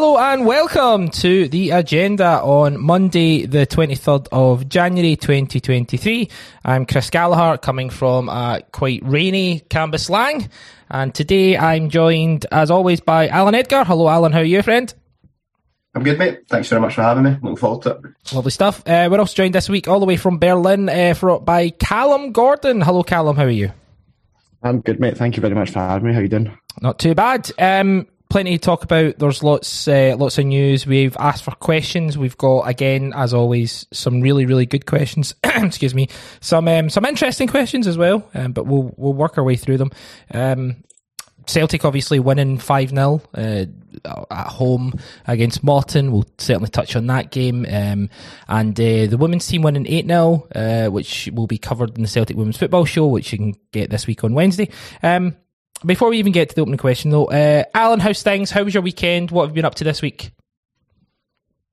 Hello and welcome to the agenda on Monday, the 23rd of January 2023. I'm Chris Gallagher coming from a quite rainy Canvas Cambuslang. And today I'm joined, as always, by Alan Edgar. Hello, Alan. How are you, friend? I'm good, mate. Thanks very much for having me. Looking forward to it. Lovely stuff. Uh, we're also joined this week all the way from Berlin uh, for, by Callum Gordon. Hello, Callum. How are you? I'm good, mate. Thank you very much for having me. How are you doing? Not too bad. Um, plenty to talk about. There's lots, uh, lots of news. We've asked for questions. We've got again, as always, some really, really good questions. Excuse me. Some, um, some interesting questions as well. Um, but we'll we'll work our way through them. Um, Celtic obviously winning 5 0 uh, at home against Morton. We'll certainly touch on that game. Um, and uh, the women's team winning 8 0, uh, which will be covered in the Celtic Women's Football Show, which you can get this week on Wednesday. Um, before we even get to the opening question, though, uh, Alan, how's things? How was your weekend? What have you been up to this week?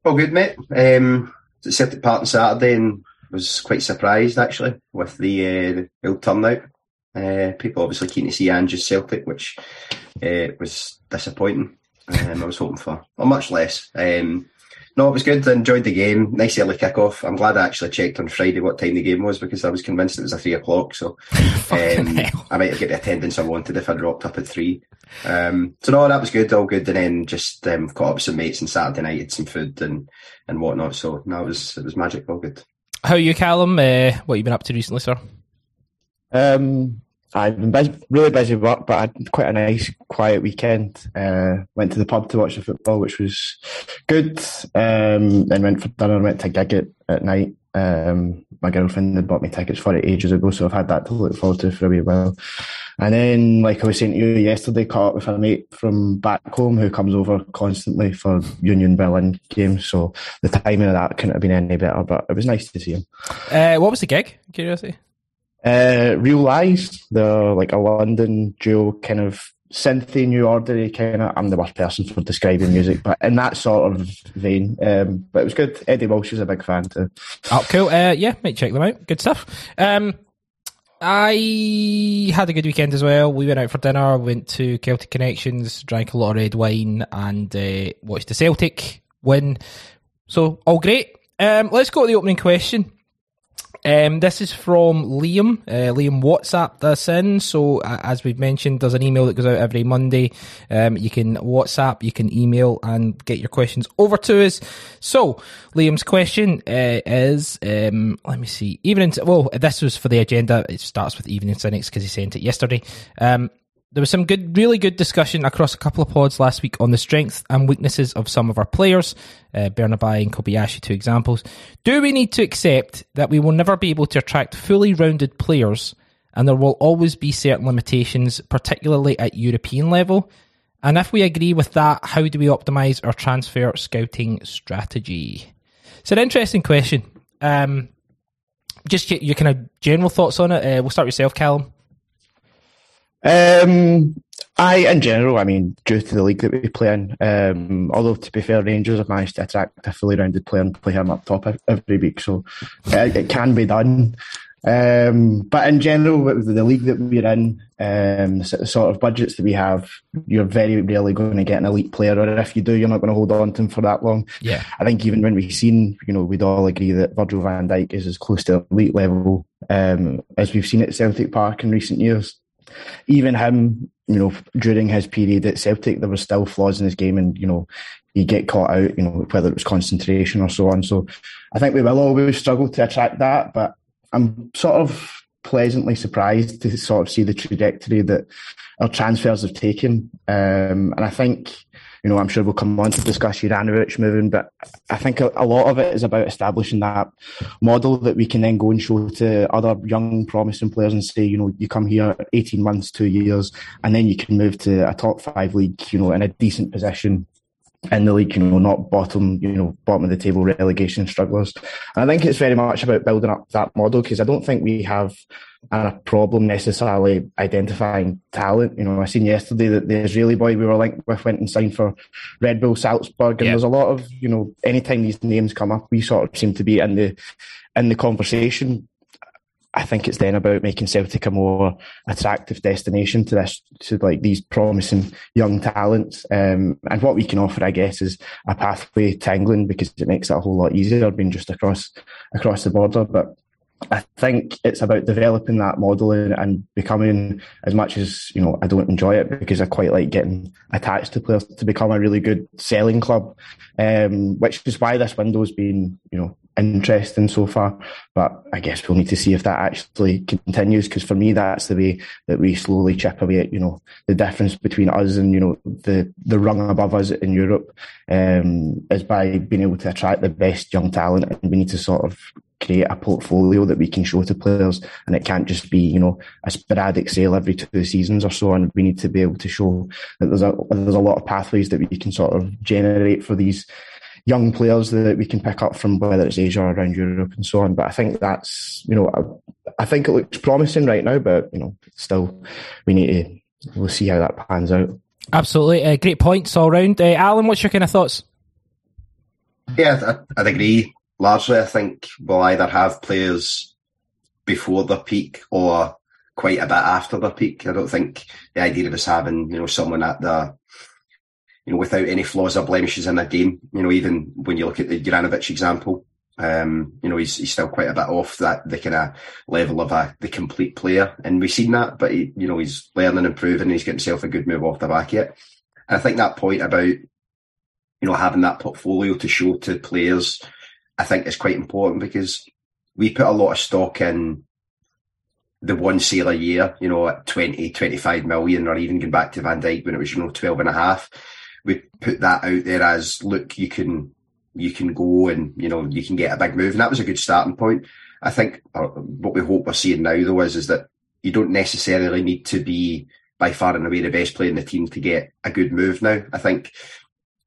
All good, mate. Um, at Celtic Park on Saturday and was quite surprised actually with the, uh, the old turnout. Uh, people obviously keen to see Ange's Celtic, which uh, was disappointing. Um, I was hoping for well, much less. Um, no, it was good. I enjoyed the game. Nice early kick-off. I'm glad I actually checked on Friday what time the game was because I was convinced it was a three o'clock. So um, I might have get the attendance I wanted if I'd rocked up at three. Um, so no, that was good. All good. And then just um, caught up with some mates on Saturday night, had some food and and whatnot. So no, it was it was magic. All good. How are you, Callum? Uh, what have you been up to recently, sir? Um, I've been busy, really busy work, but I had quite a nice, quiet weekend. Uh, went to the pub to watch the football, which was good. Um, then went for dinner, went to gig it at night. Um, my girlfriend had bought me tickets for it ages ago, so I've had that to look forward to for a wee while. And then, like I was saying to you yesterday, caught up with a mate from back home who comes over constantly for Union Berlin games. So the timing of that couldn't have been any better, but it was nice to see him. Uh, what was the gig? Curiosity. Uh, Real Lies, they're like a London duo, kind of synthy, new order kind of. I'm the worst person for describing music, but in that sort of vein. Um, but it was good. Eddie Walsh is a big fan too. Oh, cool. Uh, yeah, might check them out. Good stuff. Um, I had a good weekend as well. We went out for dinner, went to Celtic Connections, drank a lot of red wine, and uh, watched the Celtic win. So all great. Um, let's go to the opening question. Um, this is from Liam. Uh, Liam WhatsApp this in. So, uh, as we've mentioned, there's an email that goes out every Monday. Um, you can WhatsApp, you can email, and get your questions over to us. So, Liam's question uh, is um, let me see. Evening. Well, this was for the agenda. It starts with Evening Cynics because he sent it yesterday. Um, there was some good, really good discussion across a couple of pods last week on the strengths and weaknesses of some of our players, uh, Bernabei and Kobayashi, two examples. Do we need to accept that we will never be able to attract fully rounded players and there will always be certain limitations, particularly at European level? And if we agree with that, how do we optimize our transfer scouting strategy? It's an interesting question. Um, just your, your kind of general thoughts on it. Uh, we'll start with yourself, Callum. Um, I, in general, I mean, due to the league that we play in, um, although to be fair, Rangers have managed to attract a fully rounded player and play him up top every week, so it, it can be done. Um, but in general, with the league that we're in, um, the sort of budgets that we have, you're very rarely going to get an elite player, or if you do, you're not going to hold on to him for that long. Yeah, I think even when we've seen, you know, we'd all agree that Virgil Van Dijk is as close to elite level um, as we've seen at Celtic Park in recent years even him, you know, during his period at Celtic, there were still flaws in his game, and you know, he get caught out, you know, whether it was concentration or so on. So, I think we will always struggle to attract that, but I'm sort of pleasantly surprised to sort of see the trajectory that our transfers have taken, um, and I think you know, I'm sure we'll come on to discuss Juranovic moving, but I think a, a, lot of it is about establishing that model that we can then go and show to other young, promising players and say, you know, you come here 18 months, two years, and then you can move to a top five league, you know, in a decent position in the league, you know, not bottom, you know, bottom of the table relegation strugglers. And I think it's very much about building up that model because I don't think we have a problem necessarily identifying talent. You know, I seen yesterday that the Israeli boy we were linked with went and signed for Red Bull Salzburg, and yeah. there's a lot of, you know, anytime these names come up, we sort of seem to be in the in the conversation. I think it's then about making Celtic a more attractive destination to this, to like these promising young talents. Um, and what we can offer, I guess, is a pathway to England because it makes it a whole lot easier being just across across the border. But I think it's about developing that model and, and, becoming as much as you know. I don't enjoy it because I quite like getting attached to players to become a really good selling club, um, which is why this window's been you know interesting so far. But I guess we'll need to see if that actually continues because for me, that's the way that we slowly chip away at you know the difference between us and you know the the rung above us in Europe um, is by being able to attract the best young talent, and we need to sort of create a portfolio that we can show to players and it can't just be you know a sporadic sale every two seasons or so and we need to be able to show that there's a there's a lot of pathways that we can sort of generate for these young players that we can pick up from whether it's Asia or around Europe and so on. But I think that's, you know, I, I think it looks promising right now, but, you know, still we need to, we'll see how that pans out. Absolutely. Uh, great points all round. Uh, Alan, what's your kind of thoughts? Yeah, I, I'd agree. Largely, I think we'll either have players before their peak or quite a bit after their peak. I don't think the idea of us having, you know, someone at the you know, without any flaws or blemishes in their game. You know, even when you look at the Juranovic example, um, you know, he's, he's still quite a bit off that the kind of level of a, the complete player. And we've seen that, but he, you know, he's learning, improving, and he's getting himself a good move off the back yet. And I think that point about, you know, having that portfolio to show to players, I think is quite important because we put a lot of stock in the one sale a year, you know, at 20, 25 million, or even going back to Van Dijk when it was, you know, 12 and a half we put that out there as look, you can you can go and you know you can get a big move, and that was a good starting point. I think uh, what we hope we're seeing now though is is that you don't necessarily need to be by far and away the best player in the team to get a good move now. I think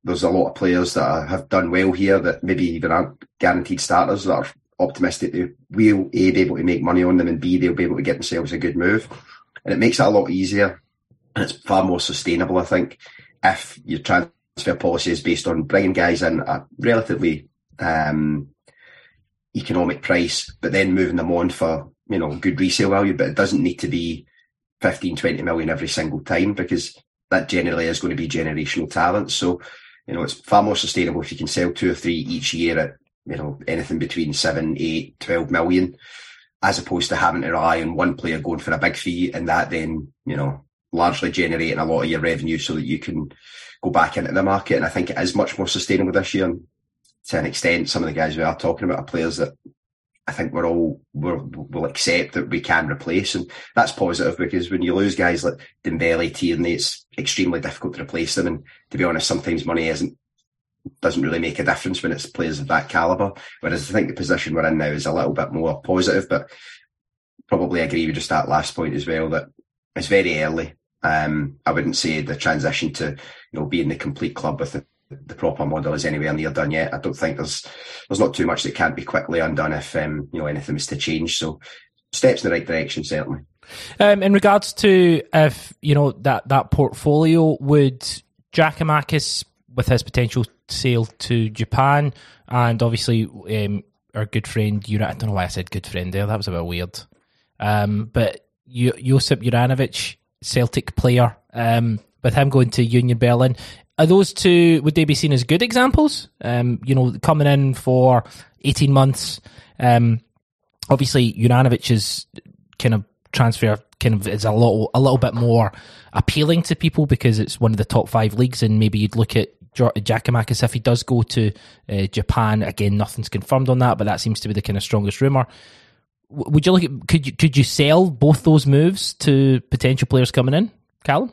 there's a lot of players that have done well here that maybe even aren't guaranteed starters that are optimistic they will A be able to make money on them and B they'll be able to get themselves a good move. And it makes it a lot easier and it's far more sustainable, I think, if your transfer policy is based on bringing guys in a relatively um, economic price, but then moving them on for you know good resale value, but it doesn't need to be 15, 20 million every single time because that generally is going to be generational talent. So, you know, it's far more sustainable if you can sell two or three each year at, you know, anything between seven, eight, 12 million, as opposed to having to rely on one player going for a big fee and that then, you know, largely generating a lot of your revenue so that you can go back into the market. And I think it is much more sustainable this year. And to an extent, some of the guys we are talking about are players that I think we're all we will accept that we can replace, and that's positive because when you lose guys like Dembele, Tierney, it's extremely difficult to replace them. And to be honest, sometimes money isn't doesn't really make a difference when it's players of that caliber. Whereas I think the position we're in now is a little bit more positive, but probably agree with just that last point as well that it's very early. Um, I wouldn't say the transition to you know being the complete club with the, the proper model is anywhere near done yet. I don't think there's there's not too much that can't be quickly undone if um, you know anything was to change. So steps in the right direction certainly. Um, in regards to if you know that that portfolio would Giakoumakis with his potential sale to Japan and obviously um, our good friend Uran I don't know why I said good friend there that was a bit weird um, but Josip Juranovic Celtic player, um, with him going to Union Berlin. Are those two, would they be seen as good examples? Um, you know, coming in for 18 months. Um, obviously, Juranovic's kind of transfer kind of is a little, a little bit more appealing to people because it's one of the top five leagues and maybe you'd look at Giakoumakis if he does go to uh, Japan. Again, nothing's confirmed on that, but that seems to be the kind of strongest rumour would you look at could you could you sell both those moves to potential players coming in, Callum?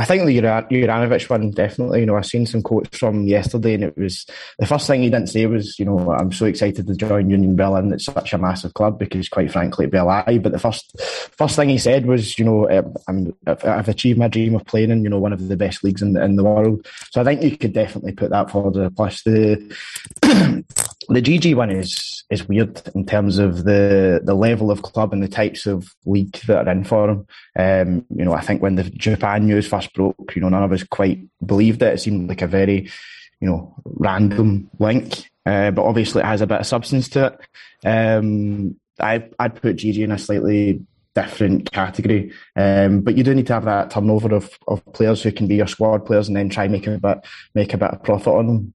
I think the Juranovic one definitely. You know, I seen some quotes from yesterday, and it was the first thing he didn't say was, you know, I'm so excited to join Union Berlin. It's such a massive club because, quite frankly, it'd be a lie. But the first first thing he said was, you know, um, I'm, I've achieved my dream of playing in, you know, one of the best leagues in, in the world. So I think you could definitely put that forward. Plus the the GG one is is weird in terms of the the level of club and the types of league that are in for him. Um, you know, I think when the Japan news first broke, you know, none of us quite believed it. It seemed like a very, you know, random link, uh, but obviously it has a bit of substance to it. Um, I I'd put GG in a slightly different category. Um, but you do need to have that turnover of, of players who can be your squad players and then try make a bit make a bit of profit on them.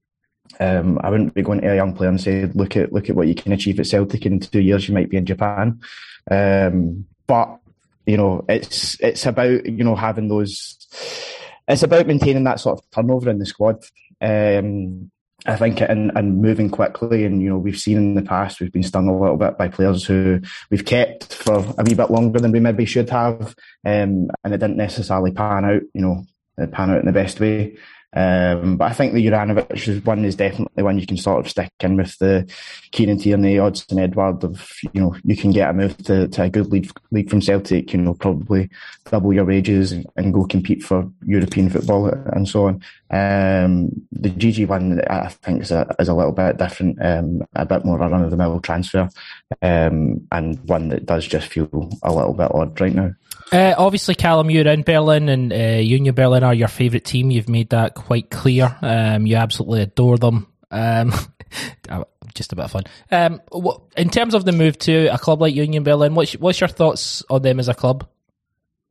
Um, I wouldn't be going to a young player and say, look at look at what you can achieve at Celtic in two years. You might be in Japan, um, but you know it's it's about you know having those. It's about maintaining that sort of turnover in the squad. Um, I think and, and moving quickly, and you know we've seen in the past we've been stung a little bit by players who we've kept for a wee bit longer than we maybe should have, um, and it didn't necessarily pan out. You know, pan out in the best way. Um, but I think the Juranovic one is definitely one you can sort of stick in with the Kieran Tierney, Odsonne Edouard of, you know, you can get a move to, to a good league, league from Celtic, you know, probably double your wages and, and go compete for European football and so on. Um, the GG one, I think, is a, is a little bit different, um, a bit more a run of the mill transfer, um, and one that does just feel a little bit odd right now. Uh, obviously, Callum, you're in Berlin, and uh, Union Berlin are your favourite team. You've made that quite clear. Um, you absolutely adore them. Um, just a bit of fun. Um, in terms of the move to a club like Union Berlin, what's what's your thoughts on them as a club?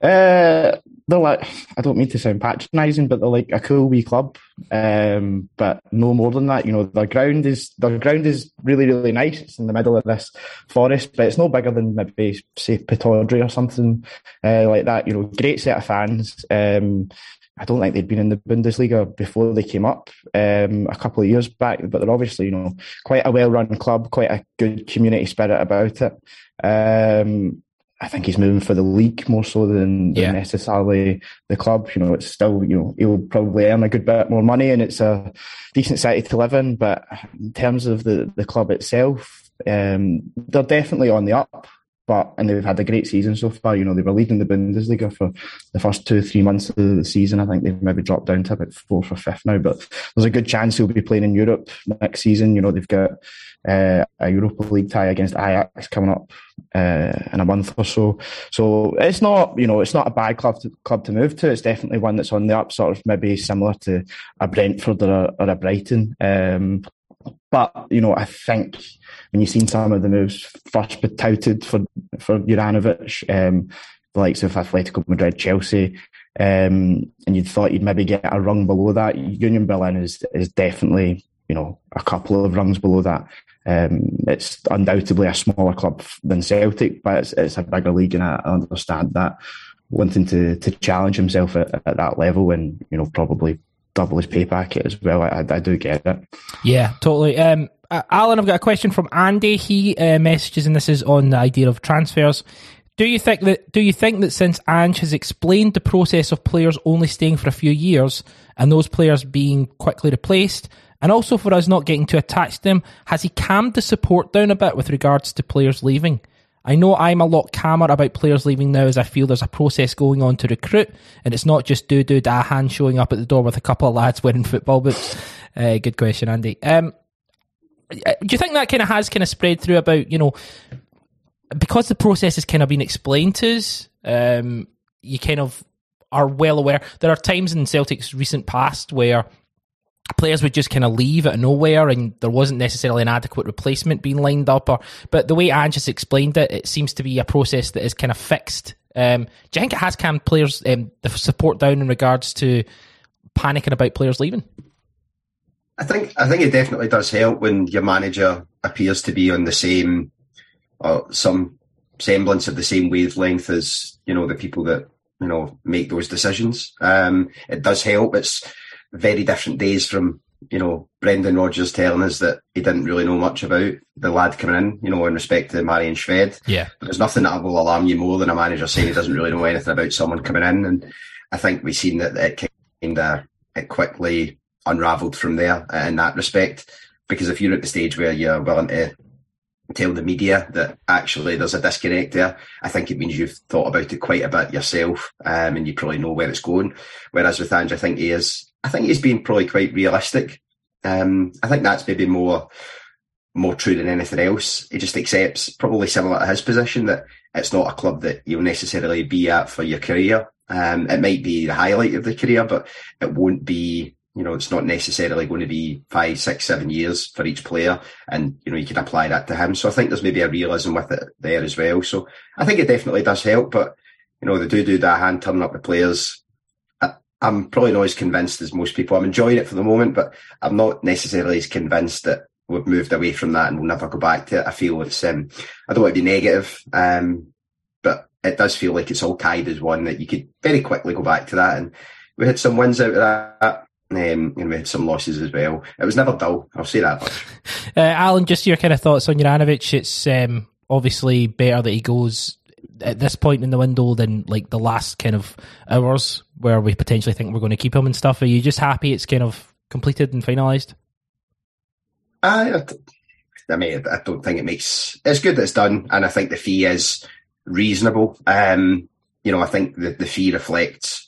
Uh, they're like I don't mean to sound patronising, but they're like a cool wee club. Um, but no more than that. You know, their ground is their ground is really really nice. It's in the middle of this forest, but it's no bigger than maybe say Pittodrie or something uh, like that. You know, great set of fans. Um, I don't think they'd been in the Bundesliga before they came up um, a couple of years back, but they're obviously, you know, quite a well-run club, quite a good community spirit about it. Um, I think he's moving for the league more so than, than necessarily the club. You know, it's still, you know, he'll probably earn a good bit more money and it's a decent city to live in. But in terms of the, the club itself, um, they're definitely on the up. But and they've had a great season so far. You know, they were leading the Bundesliga for the first two, three months of the season. I think they've maybe dropped down to about fourth or fifth now. But there's a good chance he'll be playing in Europe next season. You know, they've got uh, a Europa League tie against Ajax coming up uh, in a month or so. So it's not, you know, it's not a bad club to, club to move to. It's definitely one that's on the up, sort of maybe similar to a Brentford or a, or a Brighton. Um, but you know, I think when you've seen some of the moves first touted for for Juranovic, um, the likes of Atletico Madrid, Chelsea, um, and you'd thought you'd maybe get a rung below that. Union Berlin is is definitely you know a couple of rungs below that. Um, it's undoubtedly a smaller club than Celtic, but it's, it's a bigger league, and I understand that wanting to to challenge himself at, at that level, and you know probably double his pay packet as well. I, I do get it. Yeah, totally. Um, Alan, I've got a question from Andy. He uh, messages, and this is on the idea of transfers. Do you think that do you think that since Ange has explained the process of players only staying for a few years and those players being quickly replaced, and also for us not getting too attached to them, has he calmed the support down a bit with regards to players leaving? I know I'm a lot calmer about players leaving now as I feel there's a process going on to recruit and it's not just do do hand showing up at the door with a couple of lads wearing football boots. Uh, good question, Andy. Um, uh, do you think that kind of has kind of spread through about, you know, because the process has kind of been explained to us, um, you kind of are well aware. There are times in Celtic's recent past where players would just kind of leave out of nowhere and there wasn't necessarily an adequate replacement being lined up or but the way Ange explained it it seems to be a process that is kind of fixed. Um, do you think it has calmed players um, the support down in regards to panicking about players leaving? I think I think it definitely does help when your manager appears to be on the same or some semblance of the same wavelength as you know the people that you know make those decisions. Um, it does help. It's very different days from you know Brendan Rodgers telling us that he didn't really know much about the lad coming in. You know, in respect to Marian Shved. Yeah, but there's nothing that will alarm you more than a manager saying he doesn't really know anything about someone coming in. And I think we've seen that it kind of it quickly unravelled from there in that respect. Because if you're at the stage where you're willing to tell the media that actually there's a disconnect there, I think it means you've thought about it quite a bit yourself, um, and you probably know where it's going. Whereas with Ange, I think he is I think he's been probably quite realistic. Um, I think that's maybe more more true than anything else. He just accepts, probably similar to his position, that it's not a club that you'll necessarily be at for your career. Um, it might be the highlight of the career, but it won't be you know, it's not necessarily going to be five, six, seven years for each player. And, you know, you can apply that to him. So I think there's maybe a realism with it there as well. So I think it definitely does help, but, you know, they do do that hand turning up the players. I'm probably not as convinced as most people. I'm enjoying it for the moment, but I'm not necessarily as convinced that we've moved away from that and we'll never go back to it. I feel it's, um, I don't want to be negative, um, but it does feel like it's all tied as one that you could very quickly go back to that. And we had some wins out of that um, and we had some losses as well. It was never dull. I'll say that much. Uh, Alan, just your kind of thoughts on Juranovic. It's um, obviously better that he goes at this point in the window than like the last kind of hours where we potentially think we're going to keep him and stuff. Are you just happy it's kind of completed and finalised? I, I mean, I don't think it makes it's good that it's done, and I think the fee is reasonable. Um, you know, I think the, the fee reflects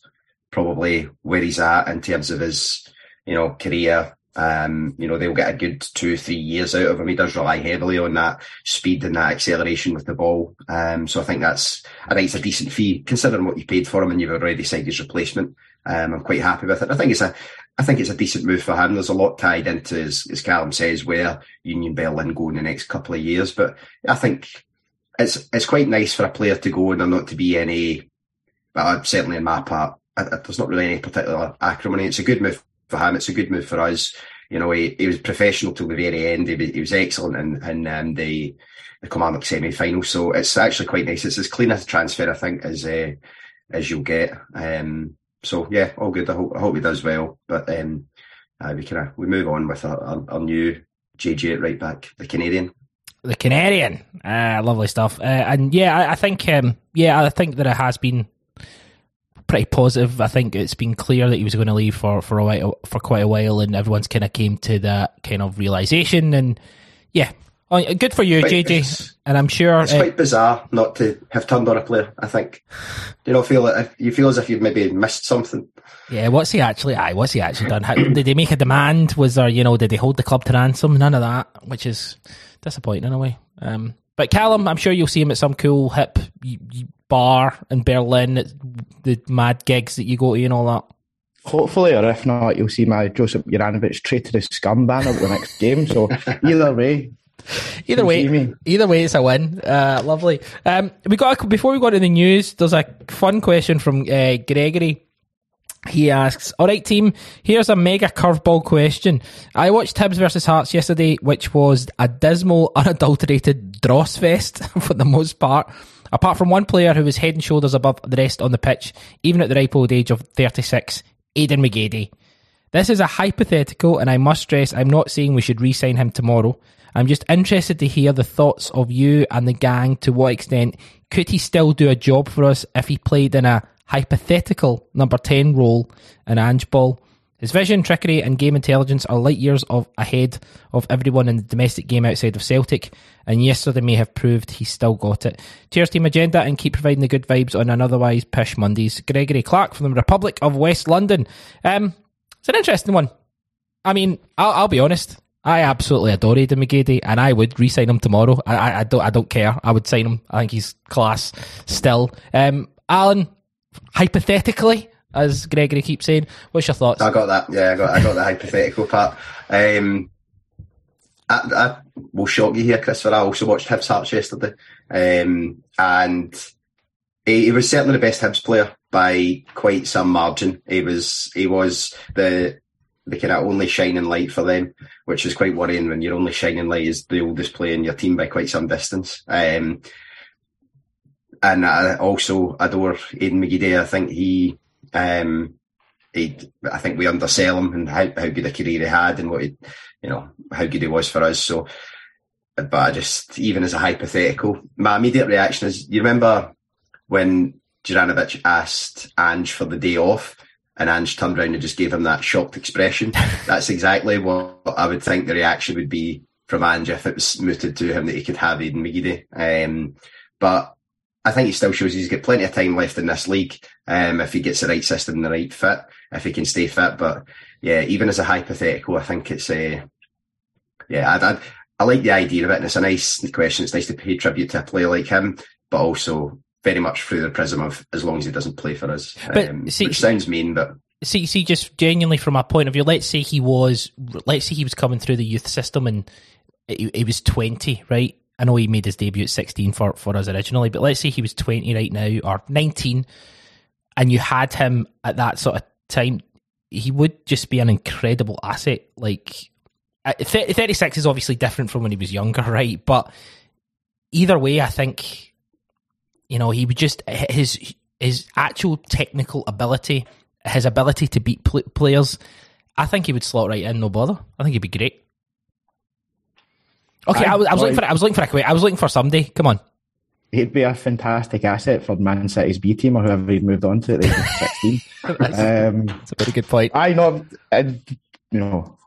probably where he's at in terms of his, you know, career. Um, you know, they'll get a good two, three years out of him. He does rely heavily on that speed and that acceleration with the ball. Um, so I think that's, I think it's a decent fee considering what you paid for him and you've already signed his replacement. Um, I'm quite happy with it. I think it's a, I think it's a decent move for him. There's a lot tied into, as, as Callum says, where Union Berlin go in the next couple of years. But I think it's, it's quite nice for a player to go and there not to be any, but certainly in my part, there's not really any particular acrimony. It's a good move for him. It's a good move for us. You know, he, he was professional till the very end. He he was excellent in, in um, the the Kilmarnock semi final. So it's actually quite nice. It's as clean a transfer, I think, as uh, as you'll get. Um, so yeah, all good. I hope, I hope he does well. But um, uh, we kind of we move on with our, our, our, new JJ at right back, the Canadian. The Canadian, uh, lovely stuff. Uh, and yeah, I, I think um, yeah, I think that it has been pretty positive. I think it's been clear that he was going to leave for for a while, for quite a while, and everyone's kind of came to that kind of realization. And yeah, oh, good for you, JJ. And I'm sure it's quite bizarre not to have turned on a player. I think. You not feel that you feel as if you've maybe missed something? Yeah, what's he actually? I what's he actually done? How, did they make a demand? Was there, you know, did they hold the club to ransom? None of that, which is disappointing in a way. Um, but Callum, I'm sure you'll see him at some cool hip bar in Berlin, the mad gigs that you go to and all that. Hopefully, or if not, you'll see my Joseph Juranovic traitorous scum banner at the next game. So either way, Either way, either way, it's a win. Uh, lovely. Um, we got a, before we go to the news. There's a fun question from uh, Gregory. He asks, "All right, team. Here's a mega curveball question. I watched Hibs versus Hearts yesterday, which was a dismal, unadulterated dross fest for the most part." Apart from one player who was head and shoulders above the rest on the pitch, even at the ripe old age of 36, Aiden McGeady. This is a hypothetical, and I must stress I'm not saying we should re sign him tomorrow. I'm just interested to hear the thoughts of you and the gang to what extent could he still do a job for us if he played in a hypothetical number 10 role in Ange Ball his vision, trickery, and game intelligence are light years of ahead of everyone in the domestic game outside of Celtic, and yesterday may have proved he's still got it. Cheers, Team Agenda, and keep providing the good vibes on an otherwise pish Mondays. Gregory Clark from the Republic of West London. Um, it's an interesting one. I mean, I'll, I'll be honest. I absolutely adore Aiden McGeady, and I would re-sign him tomorrow. I, I, I, don't, I don't care. I would sign him. I think he's class still. Um, Alan, hypothetically, as Gregory keeps saying. What's your thoughts? I got that. Yeah, I got I got the hypothetical part. Um, I, I, will shock you here, Christopher. I also watched Hibs Hearts yesterday, um, and he, he, was certainly the best Hibs player by quite some margin. He was he was the the kind of only shining light for them, which is quite worrying when your only shining light is the oldest player in your team by quite some distance. Um, and I also adore Aiden McGeady. I think he um, he, I think we undersell him and how, how good a career he had and what he, you know, how good he was for us. So, but I just, even as a hypothetical, my immediate reaction is, you remember when Juranovic asked Ange for the day off and Ange turned around and just gave him that shocked expression. That's exactly what I would think the reaction would be from Ange if it was mooted to him that he could have Aiden McGeady. Um, but I think he still shows he's got plenty of time left in this league. Um, if he gets the right system and the right fit, if he can stay fit. But yeah, even as a hypothetical, I think it's a, uh, yeah, I, I, I like the idea of it. And it's a nice question. It's nice to pay tribute to a player like him, but also very much through the prism of as long as he doesn't play for us. But um, see, which sounds mean, but see, see, just genuinely from my point of view, let's say he was, let's say he was coming through the youth system and he, he was twenty, right? I know he made his debut at sixteen for for us originally, but let's say he was twenty right now or nineteen, and you had him at that sort of time, he would just be an incredible asset. Like uh, 36 is obviously different from when he was younger, right? But either way, I think you know he would just his his actual technical ability, his ability to beat pl- players. I think he would slot right in, no bother. I think he'd be great. Okay, I, I was, I was looking for I was looking for a I was looking for somebody. Come on. He'd be a fantastic asset for Man City's B team or whoever he'd moved on to at the age of 16. that's, um, that's, a pretty good point. I know, and, you know,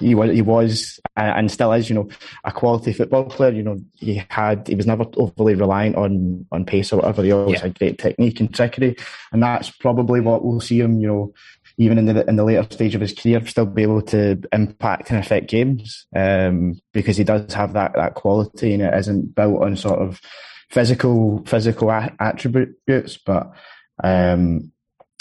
he was, he was and still is, you know, a quality football player. You know, he had, he was never overly reliant on on pace or whatever. He always yeah. had great technique and trickery, and that's probably what we'll see him. You know, even in the in the later stage of his career, still be able to impact and affect games um, because he does have that that quality, and it isn't built on sort of physical physical attributes, but. Um,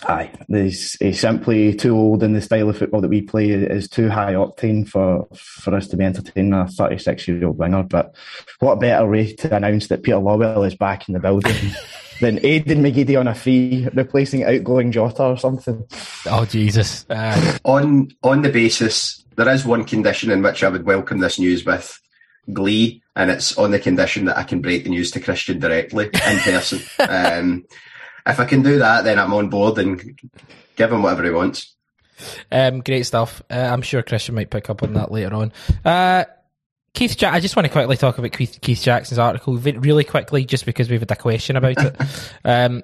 Aye, he's, he's simply too old in the style of football that we play is too high octane for, for us to be entertaining a 36 year old winger. But what better way to announce that Peter Lawwell is back in the building than Aiden McGeady on a fee, replacing outgoing Jota or something? Oh, Jesus. Uh... on, on the basis, there is one condition in which I would welcome this news with glee, and it's on the condition that I can break the news to Christian directly in person. um, if I can do that, then I'm on board and give him whatever he wants. Um, great stuff. Uh, I'm sure Christian might pick up on that later on. Uh, Keith, Jack, I just want to quickly talk about Keith, Keith Jackson's article really quickly, just because we've had a question about it. um,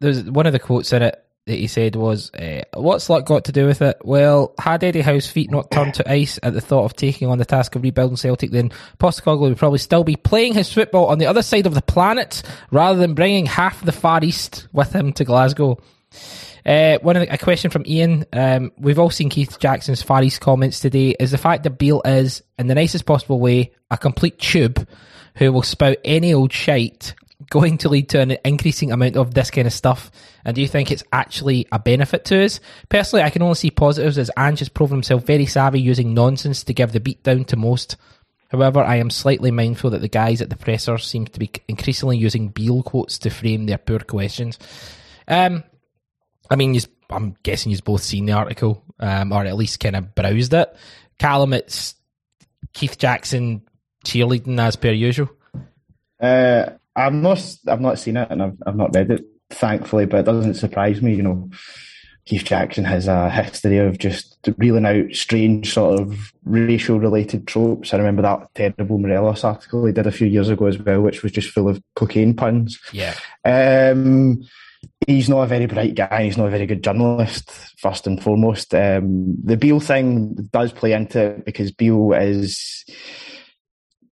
there's one of the quotes in it that he said was, uh, "What's luck got to do with it?" Well, had Eddie Howe's feet not turned to ice at the thought of taking on the task of rebuilding Celtic, then Postecoglou would probably still be playing his football on the other side of the planet rather than bringing half the Far East with him to Glasgow. Uh, one of the, a question from Ian. Um, we've all seen Keith Jackson's Far East comments today. Is the fact that Beale is, in the nicest possible way, a complete tube who will spout any old shite going to lead to an increasing amount of this kind of stuff? And do you think it's actually a benefit to us? Personally, I can only see positives as Ange has proven himself very savvy using nonsense to give the beat down to most. However, I am slightly mindful that the guys at the presser seem to be increasingly using Beale quotes to frame their poor questions. Um, I mean, I'm guessing you've both seen the article, um, or at least kind of browsed it. Callum, it's Keith Jackson cheerleading as per usual. Uh, I've not, I've not seen it, and I've, I've not read it, thankfully. But it doesn't surprise me. You know, Keith Jackson has a history of just reeling out strange sort of racial-related tropes. I remember that terrible Morelos article he did a few years ago as well, which was just full of cocaine puns. Yeah. Um, he's not a very bright guy. He's not a very good journalist, first and foremost. Um, the Beale thing does play into it because Beale is,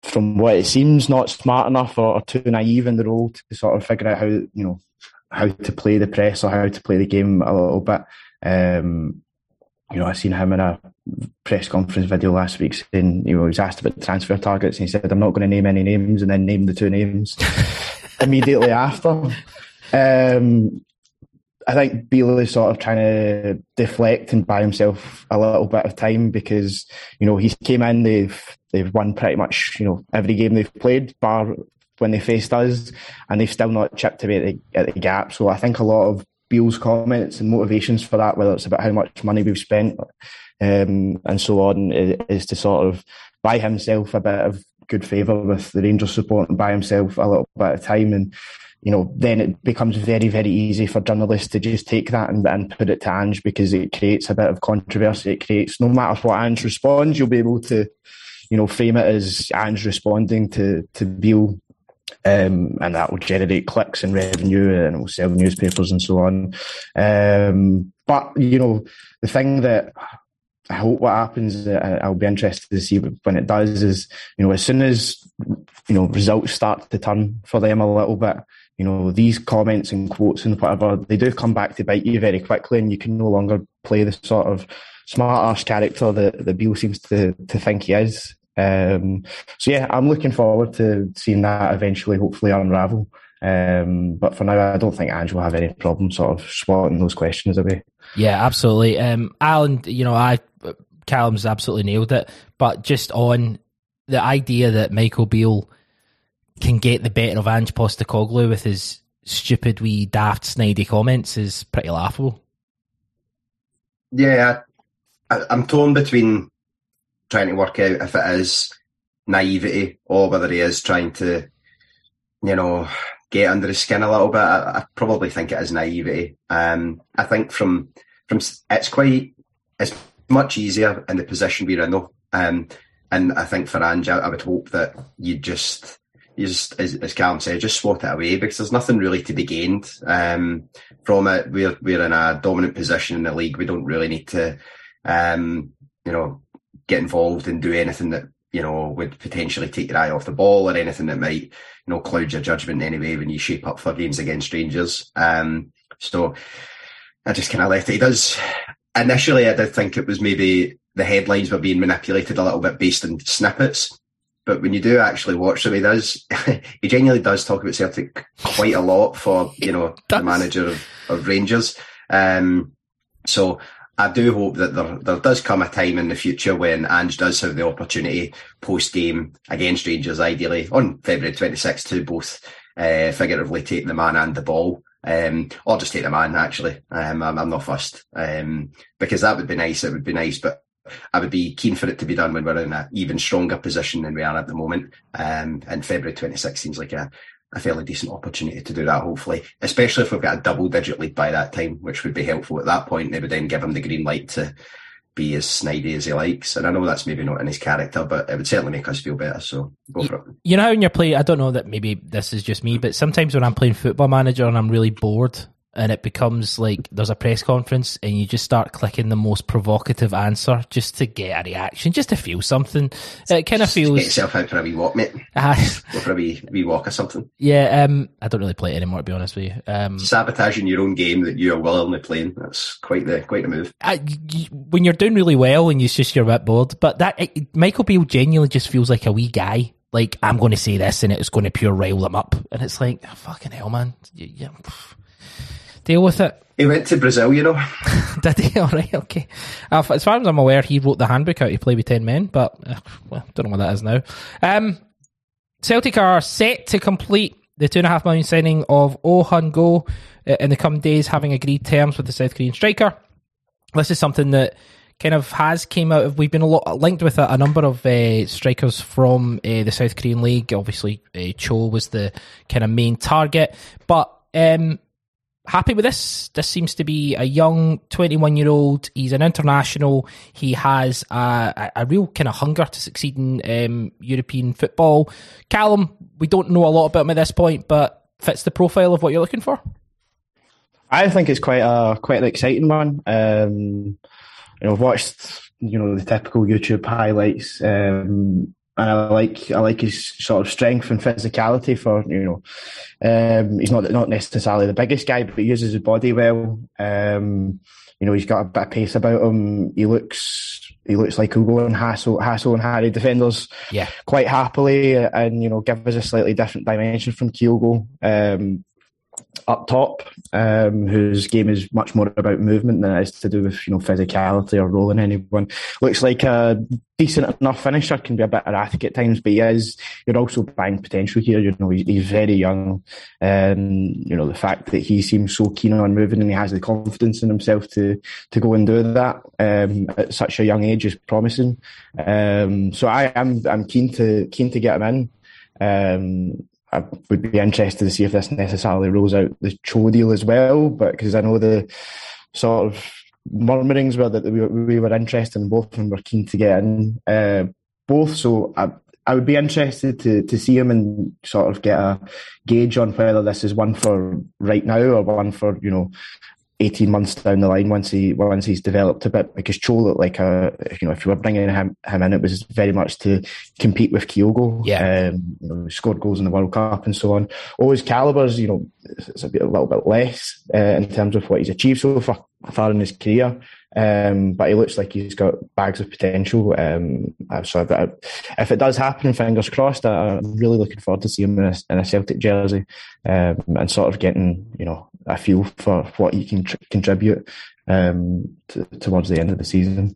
from what it seems, not smart enough or, or, too naive in the role to sort of figure out how you know how to play the press or how to play the game a little bit. Um, you know, I seen him in a press conference video last week saying, you know, he was asked about transfer targets and he said, I'm not going to name any names and then name the two names immediately after. Um, I think Beale is sort of trying to deflect and buy himself a little bit of time because you know he came in, they've they've won pretty much you know every game they've played, bar when they faced us, and they've still not chipped away at the, at the gap. So I think a lot of Beale's comments and motivations for that, whether it's about how much money we've spent um, and so on, is to sort of buy himself a bit of good favour with the Rangers support and buy himself a little bit of time and you know, then it becomes very, very easy for journalists to just take that and, and put it to Ange because it creates a bit of controversy. It creates, no matter what Ange responds, you'll be able to, you know, frame it as Ange responding to, to Beale. Um, and that will generate clicks and revenue and will sell newspapers and so on. Um, but, you know, the thing that I hope what happens, uh, I'll be interested to see when it does is, you know, as soon as, you know, results start to turn for them a little bit, you know, these comments and quotes and whatever, they do come back to bite you very quickly and you can no longer play the sort of smart ass character that, that Beale seems to, to think he is. Um, so yeah, I'm looking forward to seeing that eventually hopefully unravel. Um, but for now, I don't think Ange will have any problem sort of swatting those questions away. Yeah, absolutely. Um, Alan, you know, I Callum's absolutely nailed it. But just on the idea that Michael Beale can get the better of Ange Postecoglou with his stupid wee daft snidey comments is pretty laughable. Yeah, I, I'm torn between trying to work out if it is naivety or whether he is trying to, you know, get under his skin a little bit. I, I probably think it is naivety. Um, I think from from it's quite it's much easier in the position we're in though. Um, and I think for Ange, I would hope that you just you just, as, as Callum said, just swat it away because there's nothing really to be gained um, from it. We're we're in a dominant position in the league. We don't really need to, um, you know, get involved and do anything that you know would potentially take your eye off the ball or anything that might you know cloud your judgment anyway when you shape up for games against strangers. Um, so I just kind of left it. He does initially. I did think it was maybe the headlines were being manipulated a little bit based on snippets. But when you do actually watch him, he does, he genuinely does talk about Celtic quite a lot for, you know, the manager of, of Rangers. Um, so I do hope that there, there does come a time in the future when Ange does have the opportunity post game against Rangers, ideally on February 26th, to both uh, figuratively take the man and the ball. Um, or just take the man, actually. Um, I'm, I'm not fussed. Um, because that would be nice. It would be nice. But I would be keen for it to be done when we're in an even stronger position than we are at the moment. Um, and February 26 seems like a, a fairly decent opportunity to do that, hopefully, especially if we've got a double digit lead by that time, which would be helpful at that point. They would then give him the green light to be as snidey as he likes. And I know that's maybe not in his character, but it would certainly make us feel better. So go for it. You know, when you're playing, I don't know that maybe this is just me, but sometimes when I'm playing football manager and I'm really bored, and it becomes like there's a press conference and you just start clicking the most provocative answer just to get a reaction, just to feel something. It kind of feels. Get yourself out for a wee walk, mate. Uh, Go for a wee, wee walk or something. Yeah, um, I don't really play it anymore, to be honest with you. Um, Sabotaging your own game that you are willingly playing. That's quite the quite the move. I, you, when you're doing really well and you just you're a bit bored, but that it, Michael Beale genuinely just feels like a wee guy. Like I'm going to say this and it's going to pure rile them up, and it's like oh, fucking hell, man. Yeah deal with it. He went to Brazil, you know. Did he? All right, okay. Uh, as far as I'm aware, he wrote the handbook out to play with 10 men, but uh, well, don't know what that is now. Um, Celtic are set to complete the two and a half million signing of Oh Hyeon-gyu uh, in the coming days, having agreed terms with the South Korean striker. This is something that kind of has came out of. We've been a lot linked with a, a number of uh, strikers from uh, the South Korean league. Obviously, uh, Cho was the kind of main target, but um, happy with this. This seems to be a young 21 year old. He's an international. He has a, a real kind of hunger to succeed in um, European football. Callum, we don't know a lot about him at this point, but fits the profile of what you're looking for. I think it's quite a quite an exciting one. Um, you know, I've watched you know the typical YouTube highlights. Um, and I like I like his sort of strength and physicality for you know um, he's not not necessarily the biggest guy but he uses his body well. Um, you know he's got a bit of pace about him. He looks he looks like Hugo and Hassel Hassel and Harry defenders yeah. quite happily and you know give us a slightly different dimension from Kyogo. Um, up top, um, whose game is much more about movement than it is to do with you know physicality or rolling anyone. Looks like a decent enough finisher, can be a bit erratic at times, but he is. You're also buying potential here. You know, he's, he's very young. Um, you know, the fact that he seems so keen on moving and he has the confidence in himself to to go and do that um, at such a young age is promising. Um, so I am I'm keen to keen to get him in. Um, I would be interested to see if this necessarily rolls out the Cho deal as well, but because I know the sort of murmurings were that we, we were interested in both and were keen to get in uh, both. So I, I would be interested to to see him and sort of get a gauge on whether this is one for right now or one for you know 18 months down the line once he once he's developed a bit because Cho looked like a you know if you were bringing him him in it was very much to compete with Kyogo yeah um, you know, scored goals in the World Cup and so on all his calibers you know it's a, bit, a little bit less uh, in terms of what he's achieved so far far in his career. Um, but he looks like he's got bags of potential. Um, so if it does happen, fingers crossed, I'm really looking forward to seeing him in a, in a Celtic jersey um, and sort of getting, you know, a feel for what he can tr- contribute um, to, towards the end of the season.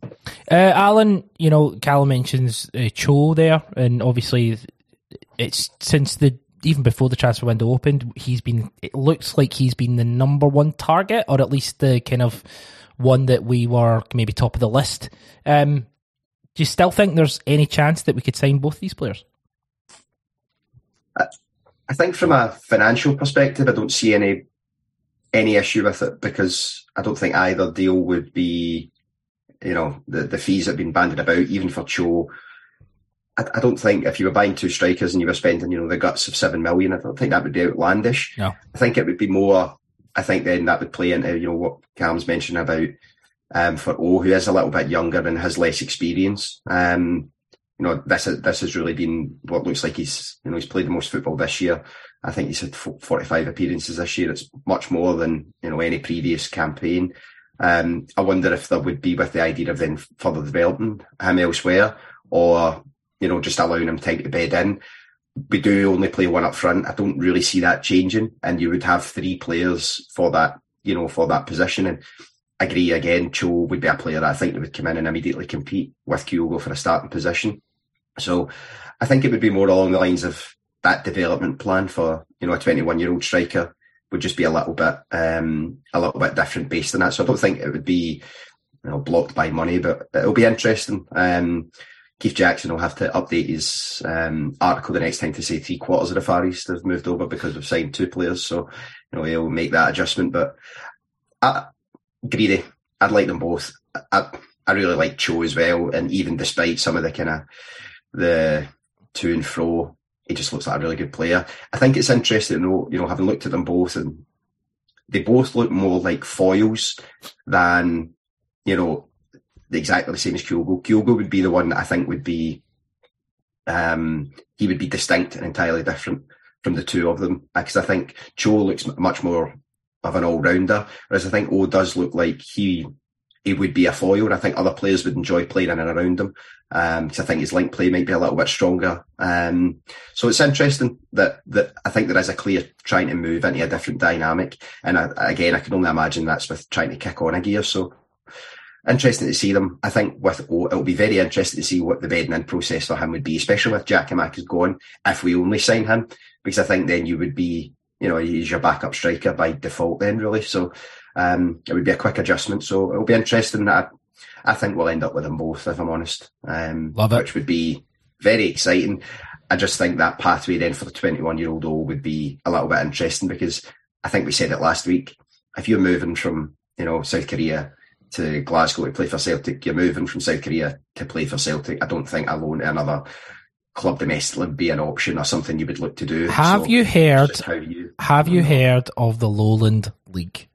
Uh, Alan, you know, Callum mentions uh, Cho there, and obviously it's since the even before the transfer window opened, he's been. It looks like he's been the number one target, or at least the kind of one that we were maybe top of the list. Um, do you still think there's any chance that we could sign both these players? I think from a financial perspective, I don't see any any issue with it because I don't think either deal would be, you know, the, the fees that have been banded about, even for Cho. I, I, don't think if you were buying two strikers and you were spending, you know, the guts of seven million, I don't think that would be outlandish. No. I think it would be more I think then that would play into you know what Cam's mentioned about um, for O, who is a little bit younger and has less experience. Um, you know, this this has really been what looks like he's you know he's played the most football this year. I think he's had 45 appearances this year. It's much more than you know any previous campaign. Um, I wonder if there would be with the idea of then further developing him elsewhere, or you know just allowing him time to bed in we do only play one up front. I don't really see that changing, and you would have three players for that, you know, for that position. And agree again, Cho would be a player that I think that would come in and immediately compete with Kyogo for a starting position. So I think it would be more along the lines of that development plan for you know a 21 year old striker would just be a little bit um, a little bit different based on that. So I don't think it would be you know blocked by money, but it'll be interesting. Um, Keith Jackson will have to update his um, article the next time to say three quarters of the Far East have moved over because we've signed two players. So, you know, he'll make that adjustment. But I, greedy, I'd like them both. I, I really like Cho as well. And even despite some of the kind of the to and fro, he just looks like a really good player. I think it's interesting, though, you know, having looked at them both and they both look more like foils than, you know, exactly the same as Kyogo. Kyogo would be the one that I think would be, um, he would be distinct and entirely different from the two of them because I think Cho looks much more of an all rounder, whereas I think O does look like he he would be a foil, and I think other players would enjoy playing in and around him because um, I think his link play might be a little bit stronger. Um, so it's interesting that that I think there is a clear trying to move into a different dynamic, and I, again, I can only imagine that's with trying to kick on a gear. So interesting to see them. I think with O, it'll be very interesting to see what the bedding in process for him would be, especially with Jacky Mack is gone, if we only sign him, because I think then you would be, you know, he's your backup striker by default then, really. So um, it would be a quick adjustment. So it'll be interesting. I, I think we'll end up with them both, if I'm honest. Um, Love it. Which would be very exciting. I just think that pathway then for the 21 year old O would be a little bit interesting because I think we said it last week. If you're moving from, you know, South Korea to Glasgow to play for Celtic, you're moving from South Korea to play for Celtic. I don't think a loan to another club domestically would be an option or something you would look to do. Have so you heard? You, have you heard of the Lowland League?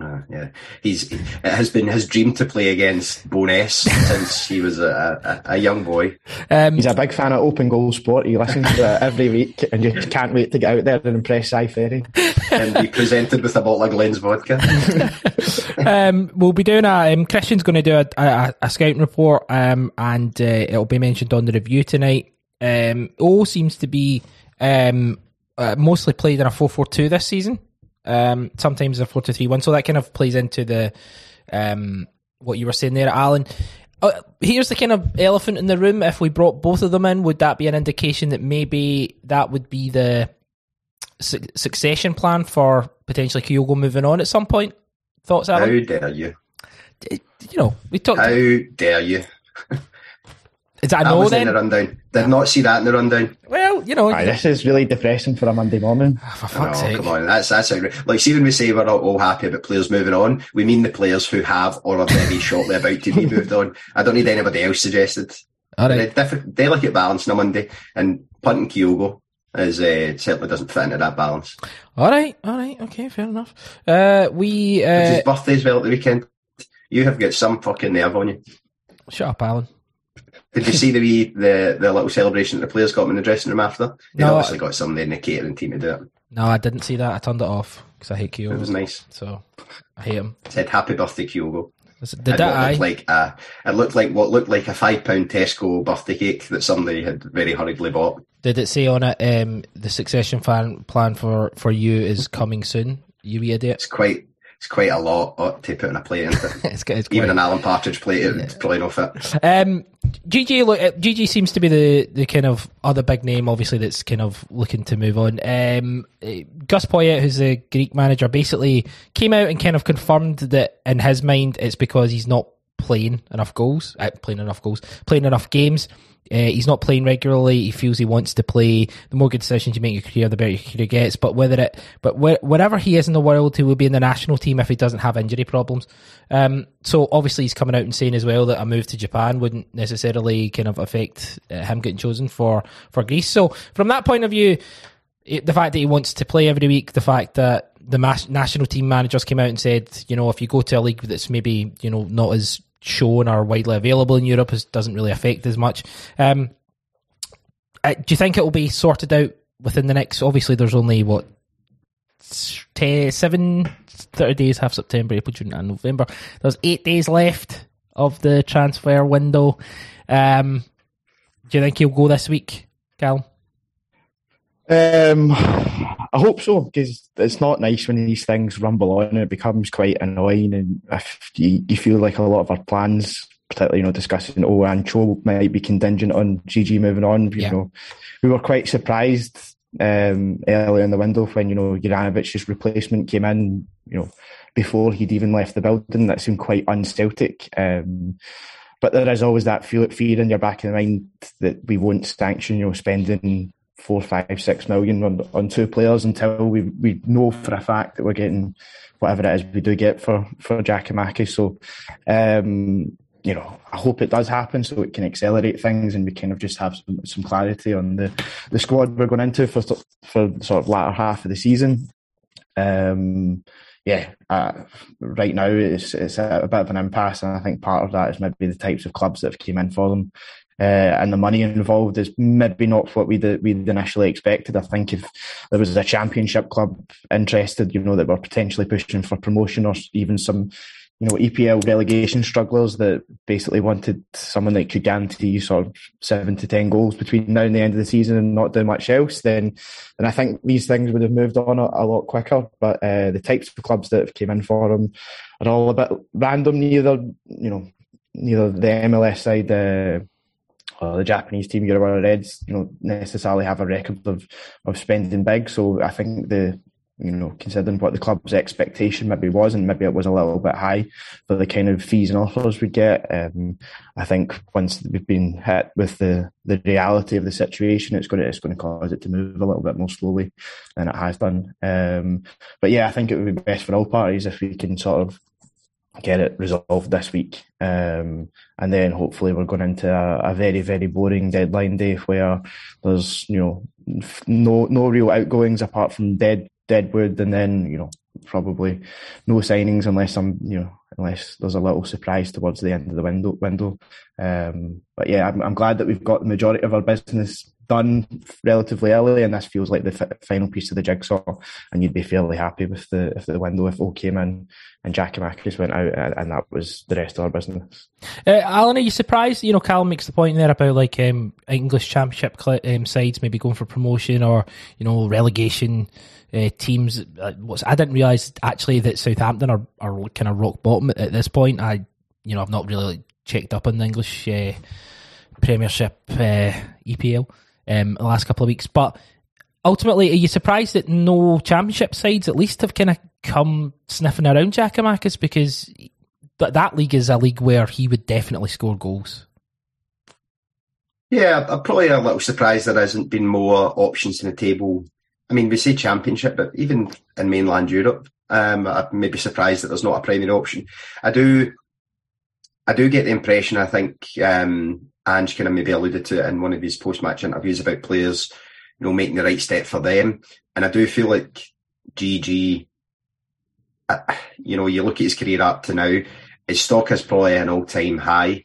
Uh, yeah, he's it has been his dream to play against Bo'ness since he was a, a, a young boy. Um, he's a big fan of open goal sport. He listens to it every week, and you can't wait to get out there and impress Si Ferry. and be presented with a bottle of Glen's vodka. um, we'll be doing a um, Christian's going to do a, a, a scouting report, um, and uh, it'll be mentioned on the review tonight. Um, o seems to be um, uh, mostly played in a four four two this season um, sometimes a four to three one. So that kind of plays into the um, what you were saying there, Alan. Uh, here's the kind of elephant in the room. If we brought both of them in, would that be an indication that maybe that would be the su- succession plan for potentially Kyogo moving on at some point? Thoughts, Alan? How dare you? You know, we talked. How dare you? Is that, that no was then? in the rundown. Did not see that in the rundown. Well, you know, Aye, this is really depressing for a Monday morning. Oh, for fuck's oh, sake! Come on, that's that's a, like see when we say we're all, all happy about players moving on, we mean the players who have or are very shortly about to be moved on. I don't need anybody else suggested. All right, different, delicate balance on a Monday, and punting Kyogo is uh, certainly doesn't fit into that balance. All right, all right, okay, fair enough. Uh, we uh, it's his birthday as well at the weekend. You have got some fucking nerve on you. Shut up, Alan. Did you see the wee, the the little celebration that the players got in the dressing room after? They No, obviously got somebody in the catering team to do it. No, I didn't see that. I turned it off because I hate Kyogo. It was nice. So I hate him. Said happy birthday, Kyogo. Did that? It looked like a, it looked like what looked like a five pound Tesco birthday cake that somebody had very hurriedly bought. Did it say on it um, the succession plan plan for for you is coming soon? You idiot. It's quite it's quite a lot uh, to put on a plate. It's, it's Even an Alan Partridge plate, it would probably not fit. Um, GG, look, uh, GG seems to be the, the kind of other big name, obviously, that's kind of looking to move on. Um, uh, Gus Poyet, who's the Greek manager, basically came out and kind of confirmed that in his mind it's because he's not playing enough goals, uh, playing enough goals, playing enough games. Uh, he's not playing regularly. He feels he wants to play. The more good decisions you make in your career, the better your career gets. But whether it, but where, wherever he is in the world, he will be in the national team if he doesn't have injury problems. Um, so obviously he's coming out and saying as well that a move to Japan wouldn't necessarily kind of affect uh, him getting chosen for for Greece. So from that point of view, it, the fact that he wants to play every week, the fact that the mas- national team managers came out and said, you know, if you go to a league that's maybe you know not as shown or widely available in Europe, it doesn't really affect as much. Um, uh, do you think it will be sorted out within the next? Obviously, there's only what 10, seven, 30 days, half September, April, June, and November. There's eight days left of the transfer window. Um, do you think he'll go this week, Cal? Um, I hope so because it's not nice when these things rumble on. And it becomes quite annoying, and if you, you feel like a lot of our plans, particularly you know discussing oh and Cho might be contingent on GG moving on. You Yeah. know, we were quite surprised um, early in the window when you know Juranovic's replacement came in. You know, before he'd even left the building, that seemed quite un-Celtic. Um, but there is always that feel fear in your back of the mind that we won't sanction, you know, spending four, five, six million on, on two players until we we know for a fact that we're getting whatever it is we do get for for Giakoumakis. So, um, you know, I hope it does happen so it can accelerate things and we kind of just have some, some clarity on the, the squad we're going into for for sort of latter half of the season. Um, yeah, uh, right now it's it's a, a bit of an impasse, and I think part of that is maybe the types of clubs that have came in for them, uh, and the money involved is maybe not what we'd we'd initially expected. I think if there was a championship club interested, you know, that were potentially pushing for promotion or even some, you know, EPL relegation strugglers that basically wanted someone that could guarantee sort of seven to ten goals between now and the end of the season and not do much else, then then I think these things would have moved on a, a lot quicker. But uh, the types of clubs that have came in for them are all a bit random. Neither you know, neither the MLS side. Uh, or the Japanese team, Urawa Reds, you know, necessarily have a record of, of spending big. So I think the you know, considering what the club's expectation maybe was, and maybe it was a little bit high for the kind of fees and offers we get. Um, I think once we've been hit with the, the reality of the situation, it's going to it's going to cause it to move a little bit more slowly than it has done. Um, but yeah, I think it would be best for all parties if we can sort of get it resolved this week. Um, and then hopefully we're going into a, a, very, very boring deadline day where there's, you know, no, no real outgoings apart from dead, Deadwood and then, you know, probably no signings unless some, you know, unless there's a little surprise towards the end of the window, window. Um, but yeah, I'm, I'm glad that we've got the majority of our business done relatively early, and this feels like the f- final piece of the jigsaw. And you'd be fairly happy with the if the window if O came in and Giakoumakis went out, and, and that was the rest of our business. Uh, Alan, are you surprised? You know, Cal makes the point there about like um, English Championship um, sides maybe going for promotion or you know relegation. Uh, teams, uh, I didn't realise actually that Southampton are, are kind of rock bottom at, this point. I, you know, I've not really checked up on the English uh, Premiership uh, EPL um, the last couple of weeks. But ultimately, are you surprised that no championship sides at least have kind of come sniffing around Giakoumakis? Because th- that league is a league where he would definitely score goals. Yeah, I'm probably a little surprised there hasn't been more options on the table. I mean, we say championship, but even in mainland Europe, um, I'm maybe surprised that there's not a primary option. I do, I do get the impression. I think um, Ange kind of maybe alluded to it in one of his post-match interviews about players, you know, making the right step for them. And I do feel like GG, uh, you know, you look at his career up to now, his stock is probably an all-time high.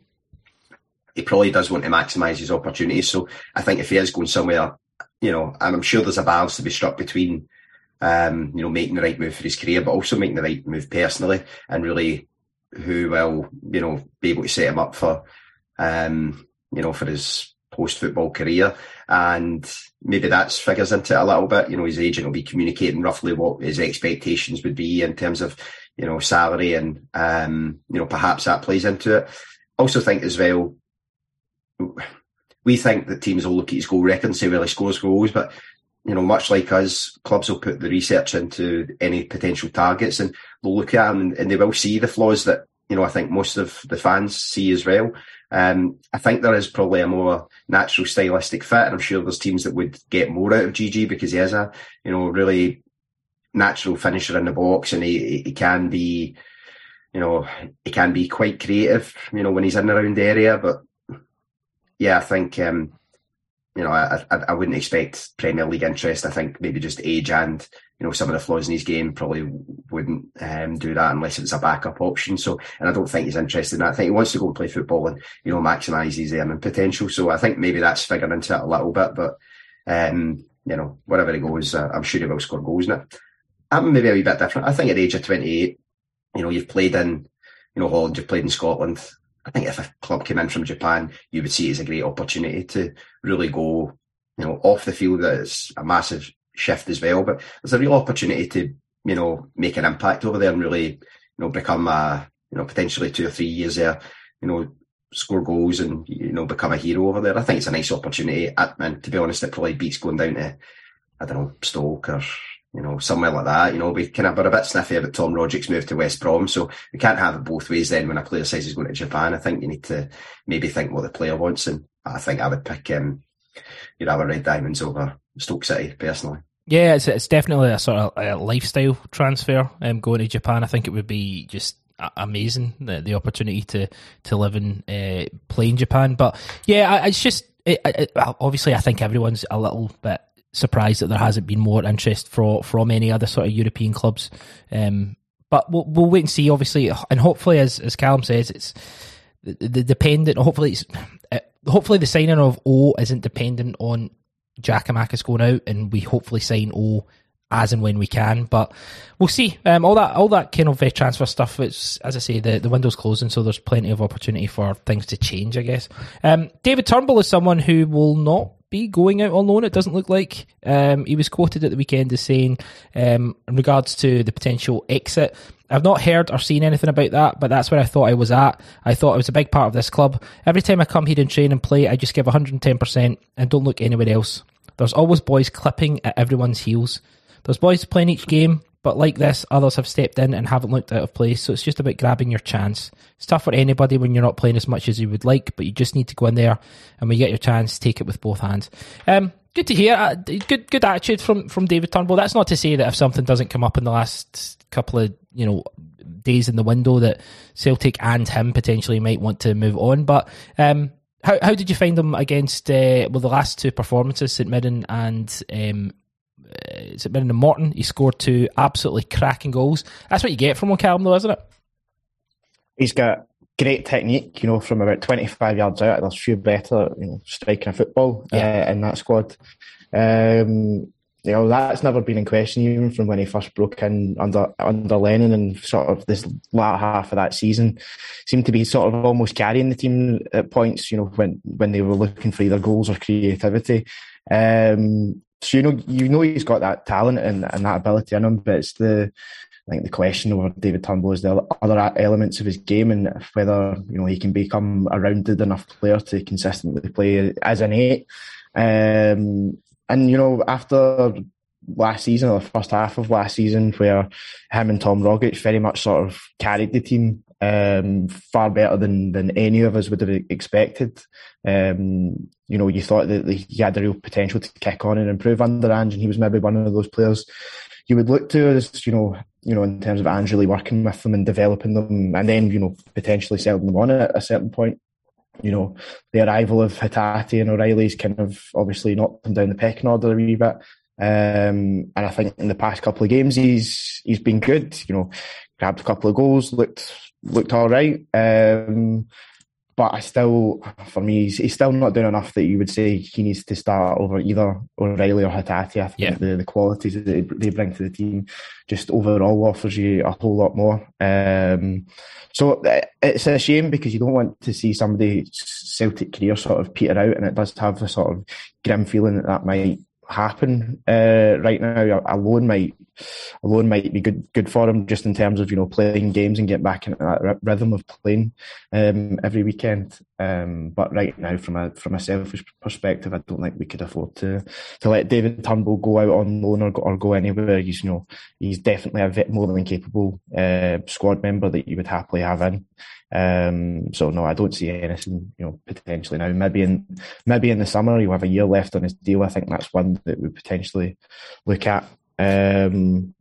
He probably does want to maximise his opportunities. So I think if he is going somewhere, you know, and I'm sure there's a balance to be struck between um, you know, making the right move for his career, but also making the right move personally, and really who will, you know, be able to set him up for, um, you know, for his post football career. And maybe that's figures into it a little bit. You know, his agent will be communicating roughly what his expectations would be in terms of, you know, salary and, um, you know, perhaps that plays into it. Also think as well, we think that teams will look at his goal record and say, well, he scores goals, but you know, much like us, clubs will put the research into any potential targets and they'll look at them and, and, they will see the flaws that, you know, I think most of the fans see as well. Um, I think there is probably a more natural stylistic fit and I'm sure there's teams that would get more out of GG because he is a, you know, really natural finisher in the box and he, he can be, you know, he can be quite creative, you know, when he's in around the area, but yeah, I think, um, you know, I, I, I wouldn't expect Premier League interest. I think maybe just age and you know some of the flaws in his game probably wouldn't um, do that unless it's a backup option. So, and I don't think he's interested in that. I think he wants to go and play football and you know maximise his earning potential. So I think maybe that's figuring into it a little bit. But um, you know, wherever he goes, uh, I'm sure he will score goals now. I'm maybe a wee bit different. I think at the age of 28, you know, you've played in you know Holland, you've played in Scotland. I think if a club came in from Japan, you would see it as a great opportunity to really go, you know, off the field. That's a massive shift as well, but there's a real opportunity to, you know, make an impact over there and really, you know, become a, you know, potentially two or three years there, you know, score goals and, you know, become a hero over there. I think it's a nice opportunity. And to be honest, it probably beats going down to, I don't know, Stoke or you know, somewhere like that. You know, we kind of were a bit sniffy about Tom Rogic's move to West Brom, so we can't have it both ways. Then when a player says he's going to Japan, I think you need to maybe think what the player wants, and I think I would pick um, you'd have a Red Diamonds over Stoke City personally. Yeah, it's it's definitely a sort of a lifestyle transfer. Um, going to Japan, I think it would be just amazing the, the opportunity to to live and uh, play in Japan. But yeah, it's just it, it, obviously I think everyone's a little bit surprised that there hasn't been more interest from from any other sort of European clubs. Um, but we'll, we'll wait and see, obviously, and hopefully, as as Callum says, it's the, the dependent. Hopefully, it's uh, hopefully the signing of O isn't dependent on Giakoumakis going out, and we hopefully sign O as and when we can. But we'll see. Um, all that all that kind of uh, transfer stuff. It's as I say, the, the window's closing, so there's plenty of opportunity for things to change. I guess. Um, David Turnbull is someone who will not be going out on loan. It doesn't look like. Um, he was quoted at the weekend as saying, um, in regards to the potential exit, I've not heard or seen anything about that, but that's where I thought I was at. I thought I was a big part of this club. Every time I come here and train and play, I just give 110% and don't look anywhere else. There's always boys clipping at everyone's heels. There's boys playing each game, but like this, others have stepped in and haven't looked out of place, so it's just about grabbing your chance. It's tough for anybody when you're not playing as much as you would like, but you just need to go in there, and when you get your chance, take it with both hands. Um, good to hear. Uh, good, good attitude from from David Turnbull. That's not to say that if something doesn't come up in the last couple of you know days in the window, that Celtic and him potentially might want to move on. But um, how how did you find them against uh, well the last two performances, St Mirren and um, uh, is it Brendan Morton? He scored two absolutely cracking goals. That's what you get from Callum, though, isn't it? He's got great technique, you know, from about 25 yards out. There's few better, you know, striking a football yeah. uh, in that squad. Um, you know, that's never been in question even from when he first broke in under under Lennon and sort of this latter half of that season seemed to be sort of almost carrying the team at points, you know, when when they were looking for either goals or creativity. Um, so you know, you know, he's got that talent and, and that ability in him, but it's the I think the question over David Turnbull is the other elements of his game and whether you know he can become a rounded enough player to consistently play as an eight. Um, and you know, after last season or the first half of last season, where him and Tom Rogic very much sort of carried the team um, far better than than any of us would have expected. Um, you know, you thought that he had the real potential to kick on and improve under Ange, and he was maybe one of those players you would look to as you know, you know, in terms of Ange really working with them and developing them, and then you know potentially selling them on at a certain point. You know, the arrival of Hatate and O'Riley's kind of obviously knocked them down the pecking order a wee bit. Um, and I think in the past couple of games he's he's been good. You know, grabbed a couple of goals, looked looked all right. Um, but I still, for me, he's, he's, still not doing enough that you would say he needs to start over either O'Riley or Hatate. I think yeah. the, the qualities that they bring to the team just overall offers you a whole lot more. Um, so it's a shame because you don't want to see somebody's Celtic career sort of peter out, and it does have a sort of grim feeling that that might happen uh, right now. A loan might a loan might be good good for him just in terms of you know playing games and get back into that r- rhythm of playing um, every weekend. Um, but right now, from a from a selfish perspective, I don't think we could afford to to let David Turnbull go out on loan or go, or go anywhere. He's you know he's definitely a bit more than capable uh, squad member that you would happily have in. Um, so no, I don't see anything, you know, potentially now. Maybe in maybe in the summer he'll have a year left on his deal. I think that's one that we potentially look at. Um,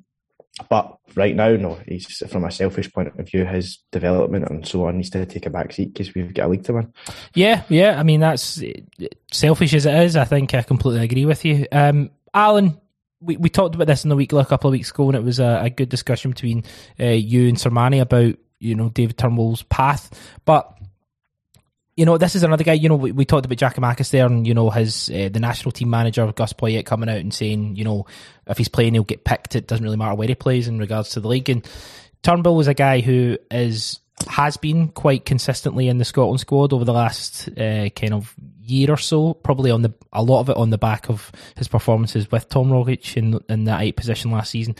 but right now, no, he's from a selfish point of view, his development and so on needs to take a back seat because we've got a league to win. Yeah, yeah. I mean, that's selfish as it is. I think I completely agree with you. Um, Alan, we, we talked about this in the week a couple of weeks ago, and it was a, a good discussion between uh, you and Sermani about you know David Turnbull's path. But you know, this is another guy. You know, we, we talked about Giakoumakis there, and you know, his uh, the national team manager Gus Poyet coming out and saying, you know, if he's playing, he'll get picked. It doesn't really matter where he plays in regards to the league. And Turnbull was a guy who is has been quite consistently in the Scotland squad over the last uh, kind of year or so. Probably on the a lot of it on the back of his performances with Tom Rogic in in that eight position last season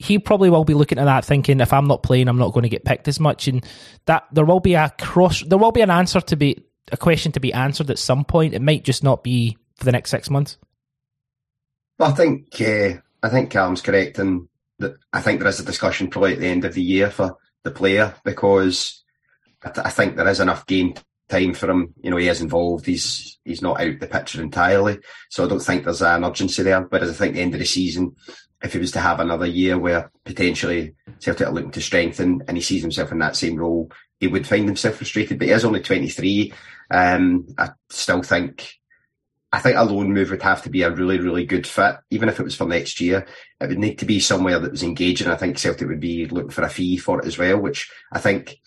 he probably will be looking at that thinking if I'm not playing, I'm not going to get picked as much, and that there will be a cross, there will be an answer to be a question to be answered at some point. It might just not be for the next six months. I think uh, I think Callum's correct, and that I think there is a discussion probably at the end of the year for the player because I, th- I think there is enough game time for him. You know, he is involved. He's he's not out the picture entirely, so I don't think there's an urgency there. Whereas I think the end of the season, if he was to have another year where potentially Celtic are looking to strengthen and he sees himself in that same role, he would find himself frustrated. But he is only 23. Um, I still think, I think a loan move would have to be a really, really good fit. Even if it was for next year, it would need to be somewhere that was engaging. I think Celtic would be looking for a fee for it as well, which I think,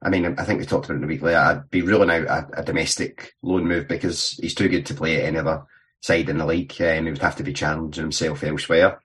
I mean, I think we talked about it in the week later. I'd be ruling out a, a domestic loan move because he's too good to play at any other side in the league. Um, he would have to be challenging himself elsewhere.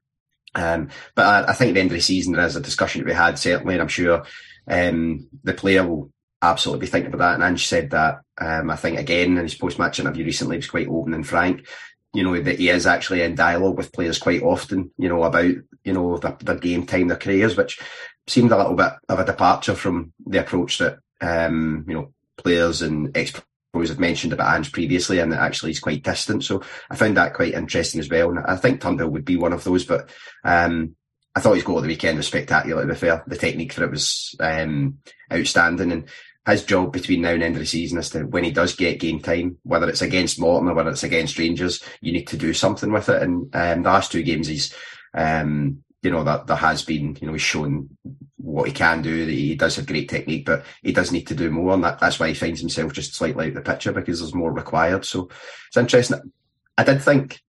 Um, but I, I, think at the end of the season, there is a discussion to be had, certainly, and I'm sure um, the player will absolutely be thinking about that. And Ange said that, um, I think, again, in his post match interview recently, he was quite open and frank. You know, that he is actually in dialogue with players quite often, you know, about, you know, their, their game time, their careers, which seemed a little bit of a departure from the approach that, um, you know, players and ex was had mentioned about Ange previously, and that actually he's quite distant. So I found that quite interesting as well. And I think Turnbull would be one of those, but um, I thought his goal the weekend was spectacular. To be fair, the technique for it was um, outstanding, and his job between now and end of the season is to when he does get game time, whether it's against Morton or whether it's against Rangers, you need to do something with it. And um, the last two games, he's um, you know that there has been you know he's shown what he can do. that He does have great technique, but he does need to do more, and that, that's why he finds himself just slightly out the picture because there's more required. So it's interesting. I did think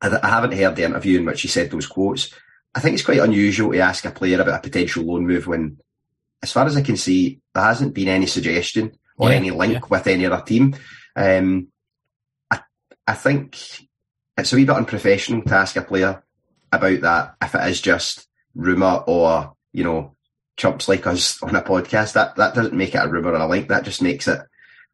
I, I haven't heard the interview in which he said those quotes. I think it's quite unusual to ask a player about a potential loan move when, as far as I can see, there hasn't been any suggestion or yeah, any link yeah. with any other team. Um, I, I think it's a wee bit unprofessional to ask a player about that if it is just rumour or, you know, chumps like us on a podcast. That that doesn't make it a rumour or a link. That just makes it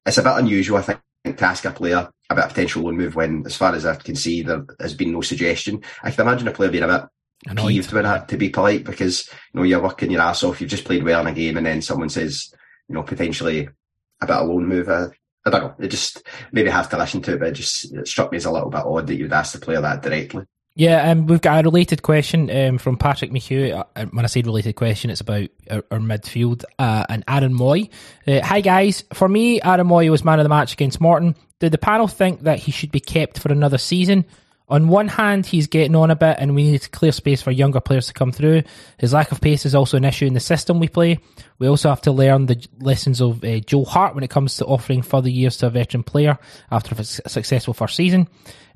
it's a bit unusual, I think, to ask a player about a potential loan move when, as far as I can see, there has been no suggestion. I can imagine a player being a bit Annoyed. peeved with that, to be polite, because you know you're working your ass off. You've just played well in a game, and then someone says, you know, potentially a bit a loan move. I, I don't know. It just maybe have to listen to it, but it just it struck me as a little bit odd that you'd ask the player that directly. Yeah, um, we've got a related question um, from Patrick McHugh. Uh, when I say related question, it's about our, our midfield uh, and Aaron Mooy. Uh, hi guys, for me, Aaron Mooy was man of the match against Morton. Did the panel think that he should be kept for another season? On one hand, he's getting on a bit, and we need to clear space for younger players to come through. His lack of pace is also an issue in the system we play. We also have to learn the lessons of uh, Joe Hart when it comes to offering further years to a veteran player after a successful first season.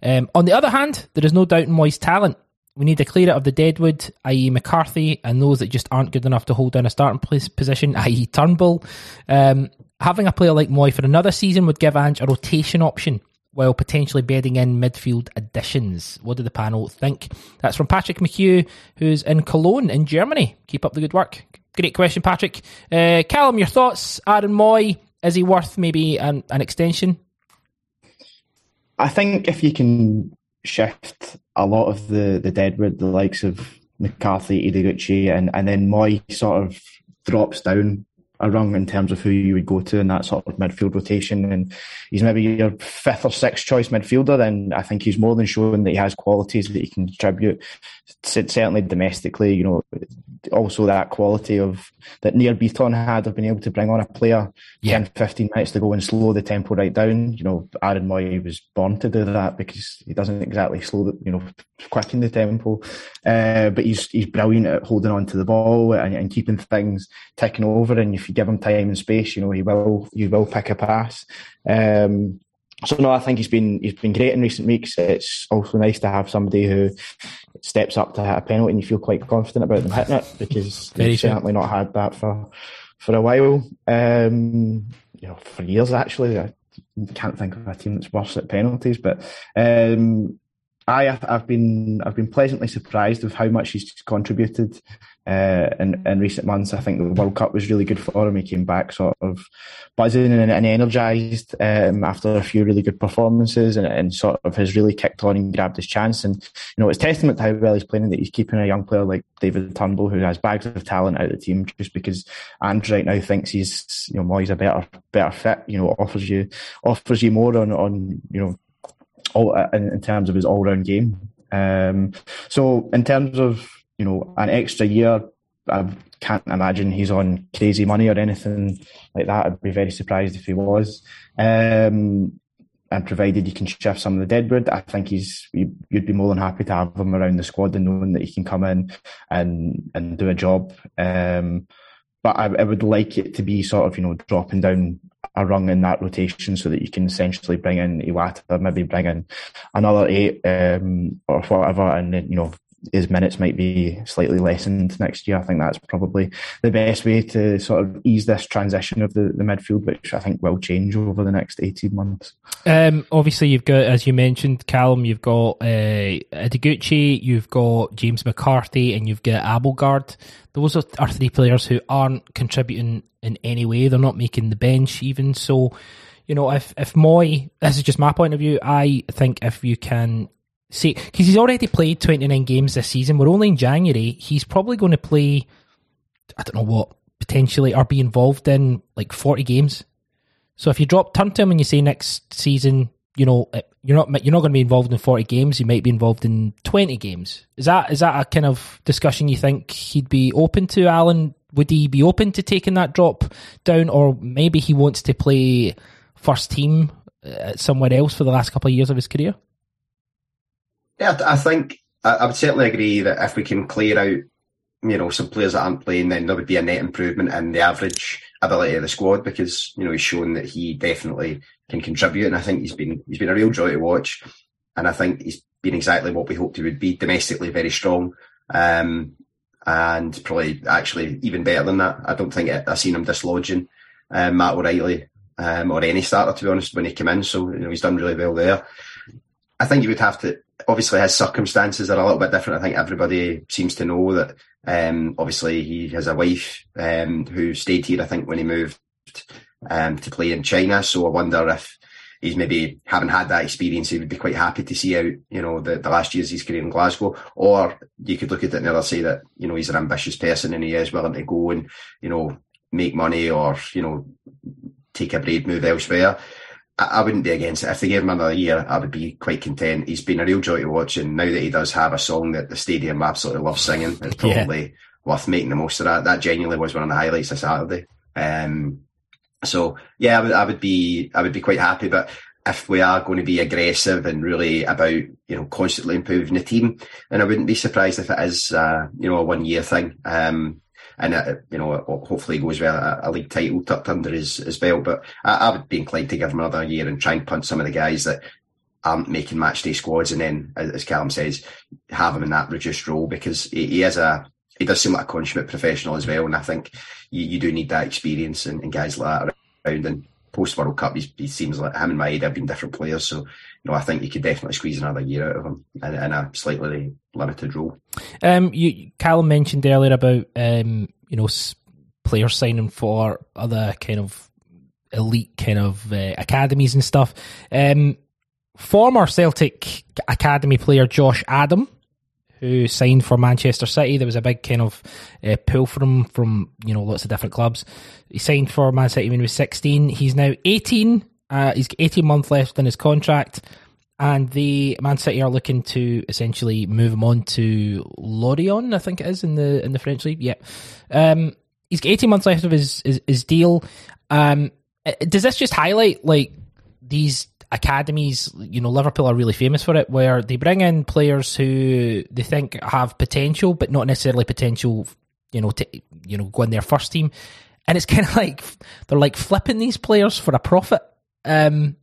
Um, on the other hand, there is no doubt in Mooy's talent. We need to clear it of the deadwood, i.e., McCarthy, and those that just aren't good enough to hold down a starting place position, i.e., Turnbull. Um, having a player like Mooy for another season would give Ange a rotation option while potentially bedding in midfield additions. What do the panel think? That's from Patrick McHugh, who's in Cologne in Germany. Keep up the good work. Great question, Patrick. Uh, Callum, your thoughts? Aaron Mooy, is he worth maybe an, an extension? I think if you can shift a lot of the, the deadwood, the likes of McCarthy, Ideguchi, and, and then Mooy sort of drops down a rung in terms of who you would go to in that sort of midfield rotation. And he's maybe your fifth or sixth choice midfielder. Then I think he's more than shown that he has qualities that he can contribute. Certainly domestically, you know, also that quality of that Nir Bitton had of being able to bring on a player yeah. 10, 15 minutes to go and slow the tempo right down. You know, Aaron Mooy was born to do that because he doesn't exactly slow the, you know, quicken the tempo. Uh, but he's he's brilliant at holding on to the ball and, and keeping things ticking over. And if you give him time and space, you know, he will he will pick a pass. Um, so no, I think he's been he's been great in recent weeks. It's also nice to have somebody who steps up to hit a penalty and you feel quite confident about them hitting it because they've certainly not had that for for a while. Um, you know, for years actually. I can't think of a team that's worse at penalties, but um, I, I've been I've been pleasantly surprised with how much he's contributed uh, in in recent months. I think the World Cup was really good for him. He came back sort of buzzing and, and energised um, after a few really good performances, and, and, sort of has really kicked on and grabbed his chance. And you know, it's testament to how well he's playing that he's keeping a young player like David Turnbull, who has bags of talent out of the team, just because Andrew right now thinks he's you know Mooy's a better better fit. You know, offers you offers you more on on you know all in, in terms of his all round game. Um, so in terms of you know an extra year, I can't imagine he's on crazy money or anything like that. I'd be very surprised if he was. Um, and provided you can shift some of the deadwood, I think he's you'd be more than happy to have him around the squad and knowing that he can come in and and do a job. Um, but I, I, would like it to be sort of you know dropping down a rung in that rotation so that you can essentially bring in Iwata, maybe bring in another eight um, or whatever, and then you know his minutes might be slightly lessened next year. I think that's probably the best way to sort of ease this transition of the, the midfield, which I think will change over the next 18 months. Um, obviously, you've got, as you mentioned, Callum, you've got uh, Ideguchi, you've got James McCarthy, and you've got Abildgaard. Those are, are three players who aren't contributing in any way. They're not making the bench even. So, you know, if if Mooy, this is just my point of view. I think if you can see, because he's already played twenty nine games this season. We're only in January. He's probably going to play. I don't know what potentially or be involved in like forty games. So if you drop turn to him and you say next season, you know, uh, you're not you're not going to be involved in forty games. You might be involved in twenty games. Is that is that a kind of discussion you think he'd be open to, Alan? would he be open to taking that drop down, or maybe he wants to play first team uh, somewhere else for the last couple of years of his career? Yeah, I think I would certainly agree that if we can clear out, you know, some players that aren't playing, then there would be a net improvement in the average ability of the squad because you know he's shown that he definitely can contribute, and I think he's been he's been a real joy to watch, and I think he's been exactly what we hoped he would be domestically very strong. Um, and probably actually even better than that. I don't think I've seen him dislodging um, Matt O'Riley um, or any starter, to be honest, when he came in. So you know, he's done really well there. I think you would have to. Obviously, his circumstances are a little bit different. I think everybody seems to know that. Um, obviously, he has a wife um, who stayed here. I think when he moved um, to play in China. So I wonder if he's maybe having had that experience, he would be quite happy to see out, you know, the, the last years he's career in Glasgow. Or you could look at it and say that, you know, he's an ambitious person and he is willing to go and, you know, make money or, you know, take a brave move elsewhere. I, wouldn't be against it. If they gave him another year, I would be quite content. He's been a real joy to watch and now that he does have a song that the stadium absolutely loves singing, it's probably yeah. worth making the most of that. That genuinely was one of the highlights of Saturday. Um, so yeah, I would, I would be I would be quite happy. But if we are going to be aggressive and really about you know constantly improving the team, then I wouldn't be surprised if it is uh, you know a one year thing. Um, and it, you know hopefully goes with a, a, league title tucked under his, his belt. But I, I, would be inclined to give him another year and try and punt some of the guys that aren't making match day squads, and then as Callum says, have him in that reduced role because he, he is a he does seem like a consummate professional as well, and I think you, you do need that experience and, and guys like that and post World Cup, he seems like him and Maeda have been different players. So, you know, I think you could definitely squeeze another year out of him in, in a slightly limited role. Um, you, Callum mentioned earlier about um, you know, players signing for other kind of elite kind of uh, academies and stuff. Um, former Celtic academy player Josh Adam who signed for Manchester City. There was a big kind of uh, pull for him from you know lots of different clubs. He signed for Man City when he was 16. He's now 18. Uh, he's 18 months left in his contract, and the Man City are looking to essentially move him on to Lorient, I think it is in the in the French league. Yeah, um, he's got 18 months left of his his, his deal. Um, uh, does this just highlight like these academies, you know, Liverpool are really famous for it, where they bring in players who they think have potential, but not necessarily potential, you know, to you know go in their first team, and it's kind of like they're like flipping these players for a profit. Um,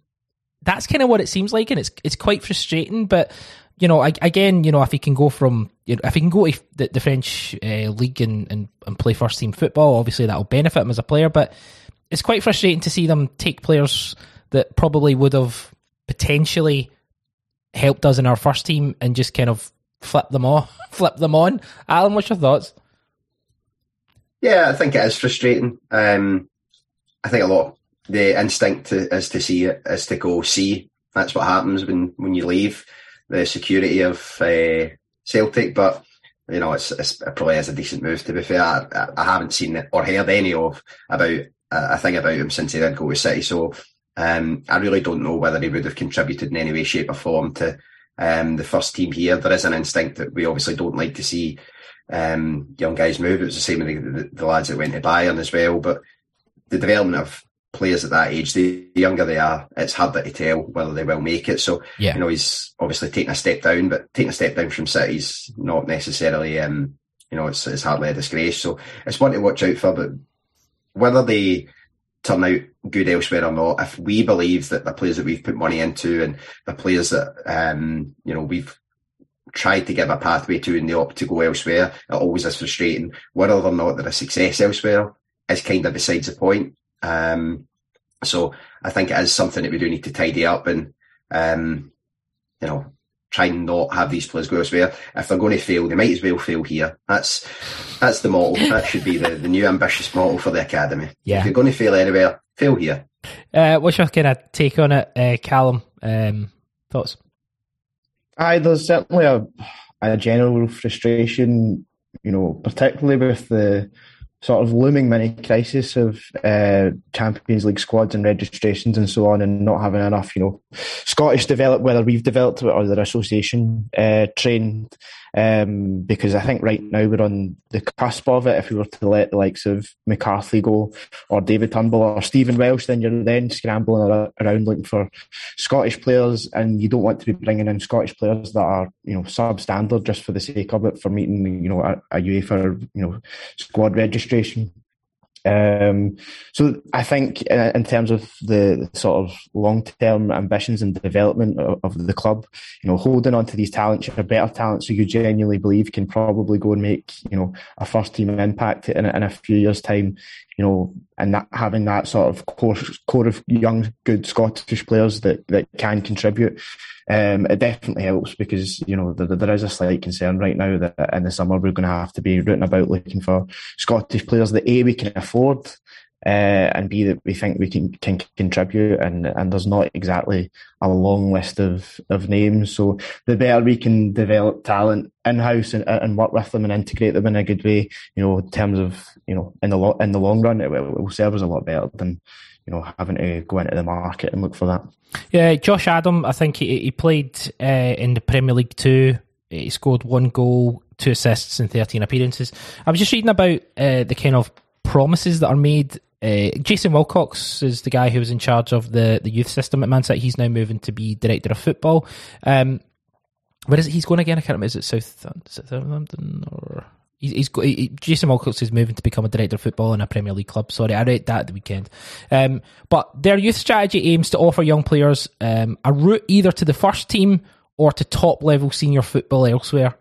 that's kind of what it seems like, and it's it's quite frustrating. But you know, I, again, you know, if he can go from you know, if he can go to the, the French uh, league and, and and play first team football, obviously that will benefit him as a player. But it's quite frustrating to see them take players that probably would have potentially helped us in our first team and just kind of flip them off, flip them on. Alan, what's your thoughts? Yeah, I think it is frustrating. Um, I think a lot the instinct to, is to see it is to go see. That's what happens when when you leave the security of uh, Celtic. But you know, it's, it's, it probably is a decent move. To be fair, I, I haven't seen or heard any of about uh, a thing about him since he did go to City. So um, I really don't know whether he would have contributed in any way, shape, or form to um, the first team here. There is an instinct that we obviously don't like to see um, young guys move. It was the same with the, the, the, lads that went to Bayern as well. But the development of players at that age, the younger they are, it's harder to tell whether they will make it. So, yeah. you know, he's obviously taking a step down, but taking a step down from City's not necessarily, um, you know, it's, it's hardly a disgrace. So it's one to watch out for. But whether they turn out good elsewhere or not, if we believe that the players that we've put money into and the players that um, you know we've tried to give a pathway to and they opt to go elsewhere, it always is frustrating. Whether or not they're a success elsewhere is kind of besides the point. Um, so I think it is something that we do need to tidy up and um, you know try and not have these players go elsewhere. If they're going to fail, they might as well fail here. That's that's the model. that should be the, the new ambitious model for the academy. Yeah. If you're going to fail anywhere, fail here. Uh, what's your kind of take on it, uh, Callum? Um, thoughts? Aye, there's certainly a, a general frustration, you know, particularly with the sort of looming mini crisis of uh, Champions League squads and registrations and so on, and not having enough, you know, Scottish develop whether we've developed it or their association uh, trained um, because I think right now we're on the cusp of it. If we were to let the likes of McCarthy go, or David Turnbull, or Stephen Welsh, then you're then scrambling around looking for Scottish players, and you don't want to be bringing in Scottish players that are you know substandard just for the sake of it for meeting you know a, a UEFA you know squad registration. Um, so I think in terms of the sort of long-term ambitions and development of, of, the club, you know, holding on to these talents, are better talents who you genuinely believe can probably go and make, you know, a first team impact in, in a few years' time, you know, and that having that sort of core, core of young, good Scottish players that, that can contribute, um, it definitely helps because, you know, there, there is a slight concern right now that in the summer we're going to have to be rooting about looking for Scottish players that A, we can afford, uh, and B that we think we can can contribute, and and there's not exactly a long list of of names. So the better we can develop talent in house and, and work with them and integrate them in a good way, you know, in terms of you know in the lo- in the long run, it will, it will serve us a lot better than you know having to go into the market and look for that. Yeah, Josh Adam, I think he he played uh, in the Premier League too. He scored one goal, two assists, in thirteen appearances. I was just reading about uh, the kind of promises that are made uh, Jason Wilcox is the guy who was in charge of the, the youth system at Man City. He's now moving to be director of football. Um, where is it? He's going again? I can't remember. Is it South Southampton or he's, he's he, Jason Wilcox is moving to become a director of football in a Premier League club. Sorry, I read that at the weekend. Um, but their youth strategy aims to offer young players um, a route either to the first team or to top level senior football elsewhere.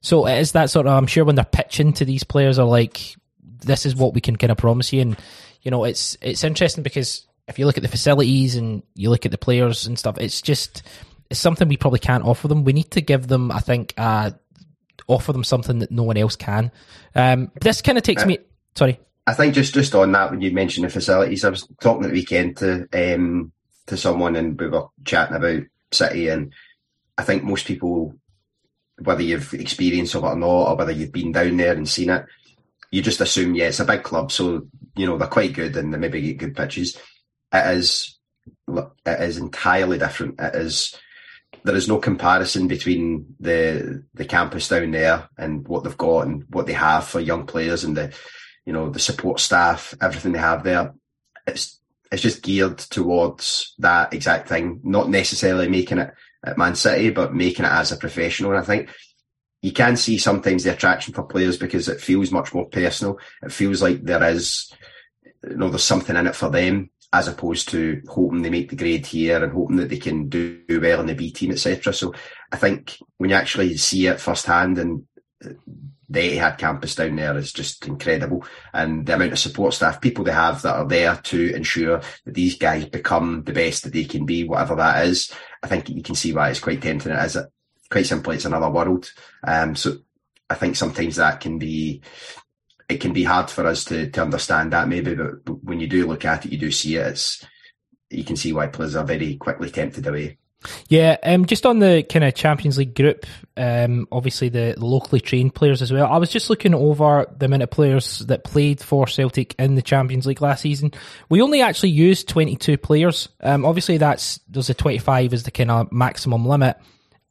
So it is that sort of. I'm sure when they're pitching to these players, are like, this is what we can kind of promise you, and you know, it's it's interesting because if you look at the facilities and you look at the players and stuff, it's just it's something we probably can't offer them. We need to give them, I think, uh, offer them something that no one else can. Um, this kind of takes me. Sorry. I think just just on that when you mentioned the facilities, I was talking at the weekend to um, to someone and we were chatting about City, and I think most people, whether you've experienced of it or not, or whether you've been down there and seen it, you just assume yeah it's a big club, so you know they're quite good and they maybe get good pitches. It is it is entirely different. It is there is no comparison between the the campus down there and what they've got and what they have for young players and the you know, the support staff, everything they have there. It's it's just geared towards that exact thing, not necessarily making it at Man City, but making it as a professional. And I think you can see sometimes the attraction for players because it feels much more personal. It feels like there is, you know, there's something in it for them as opposed to hoping they make the grade here and hoping that they can do well in the B team, etc. So I think when you actually see it firsthand and they had campus down there is just incredible. And the amount of support staff, people they have that are there to ensure that these guys become the best that they can be, whatever that is. I think you can see why it's quite tempting. It is quite simply, it's another world. Um, so I think sometimes that can be, it can be hard for us to, to understand that maybe, but, when you do look at it, you do see it. It's, you can see why players are very quickly tempted away. Yeah, um, just on the kind of Champions League group, um, obviously the, the, locally trained players as well. I was just looking over the amount of players that played for Celtic in the Champions League last season. We only actually used 22 players. Um, obviously that's, there's a 25 is the kind of maximum limit.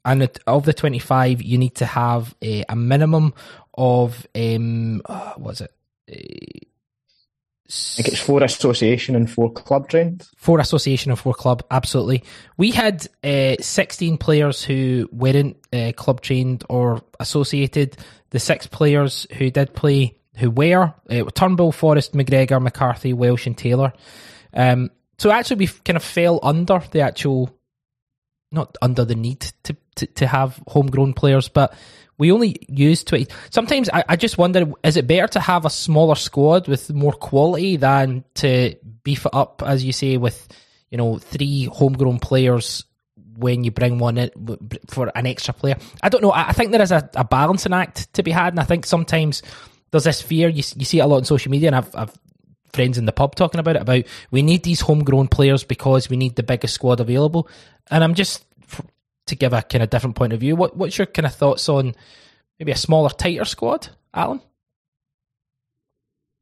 And of the 25, you need to have a, a minimum of, um, uh, what was it? I think it's four association and four club trained. Four association and four club, absolutely. We had uh, 16 players who weren't uh, club trained or associated. The six players who did play, who were, uh, Turnbull, Forrest, McGregor, McCarthy, Welsh, and Taylor. Um, so actually, we kind of fell under the actual, not under the need to, to, to have homegrown players, but we only use 20. Sometimes I, I just wonder is it better to have a smaller squad with more quality than to beef it up, as you say, with, you know, three homegrown players when you bring one in for an extra player? I don't know. I, I think there is a, a balancing act to be had, and I think sometimes there's this fear. You, you see it a lot on social media, and I've, I've friends in the pub talking about it about we need these homegrown players because we need the biggest squad available. And I'm just to give a kind of different point of view. What what's your kind of thoughts on maybe a smaller, tighter squad, Alan?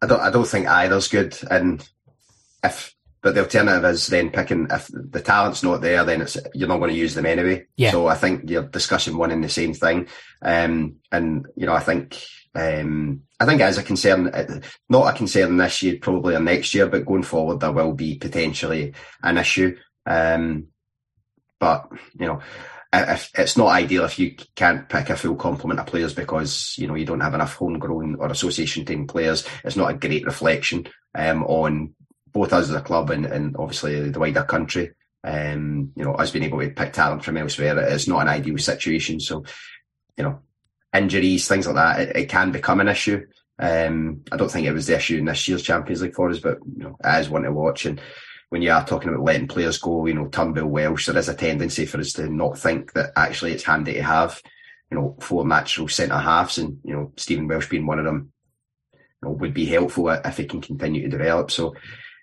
I don't. I don't think either's good. And if but the alternative is then picking if the talent's not there, then it's you're not going to use them anyway. Yeah. So I think you're discussing one and the same thing. Um, and you know, I think um, I think it is a concern, not a concern this year, probably or next year, but going forward there will be potentially an issue. Um, but you know, if it's not ideal if you can't pick a full complement of players because you know you don't have enough homegrown or association team players. It's not a great reflection um, on both us as a club and, and obviously the wider country. Um, you know, us being able to pick talent from elsewhere it's not an ideal situation. So, you know, injuries, things like that, it, it can become an issue. Um, I don't think it was the issue in this year's Champions League for us, but you know, it is one to watch. And when you are talking about letting players go, you know, Turnbull, Welsh, there is a tendency for us to not think that actually it's handy to have, you know, four natural centre halves, and you know, Stephen Welsh being one of them, you know, would be helpful if he can continue to develop. So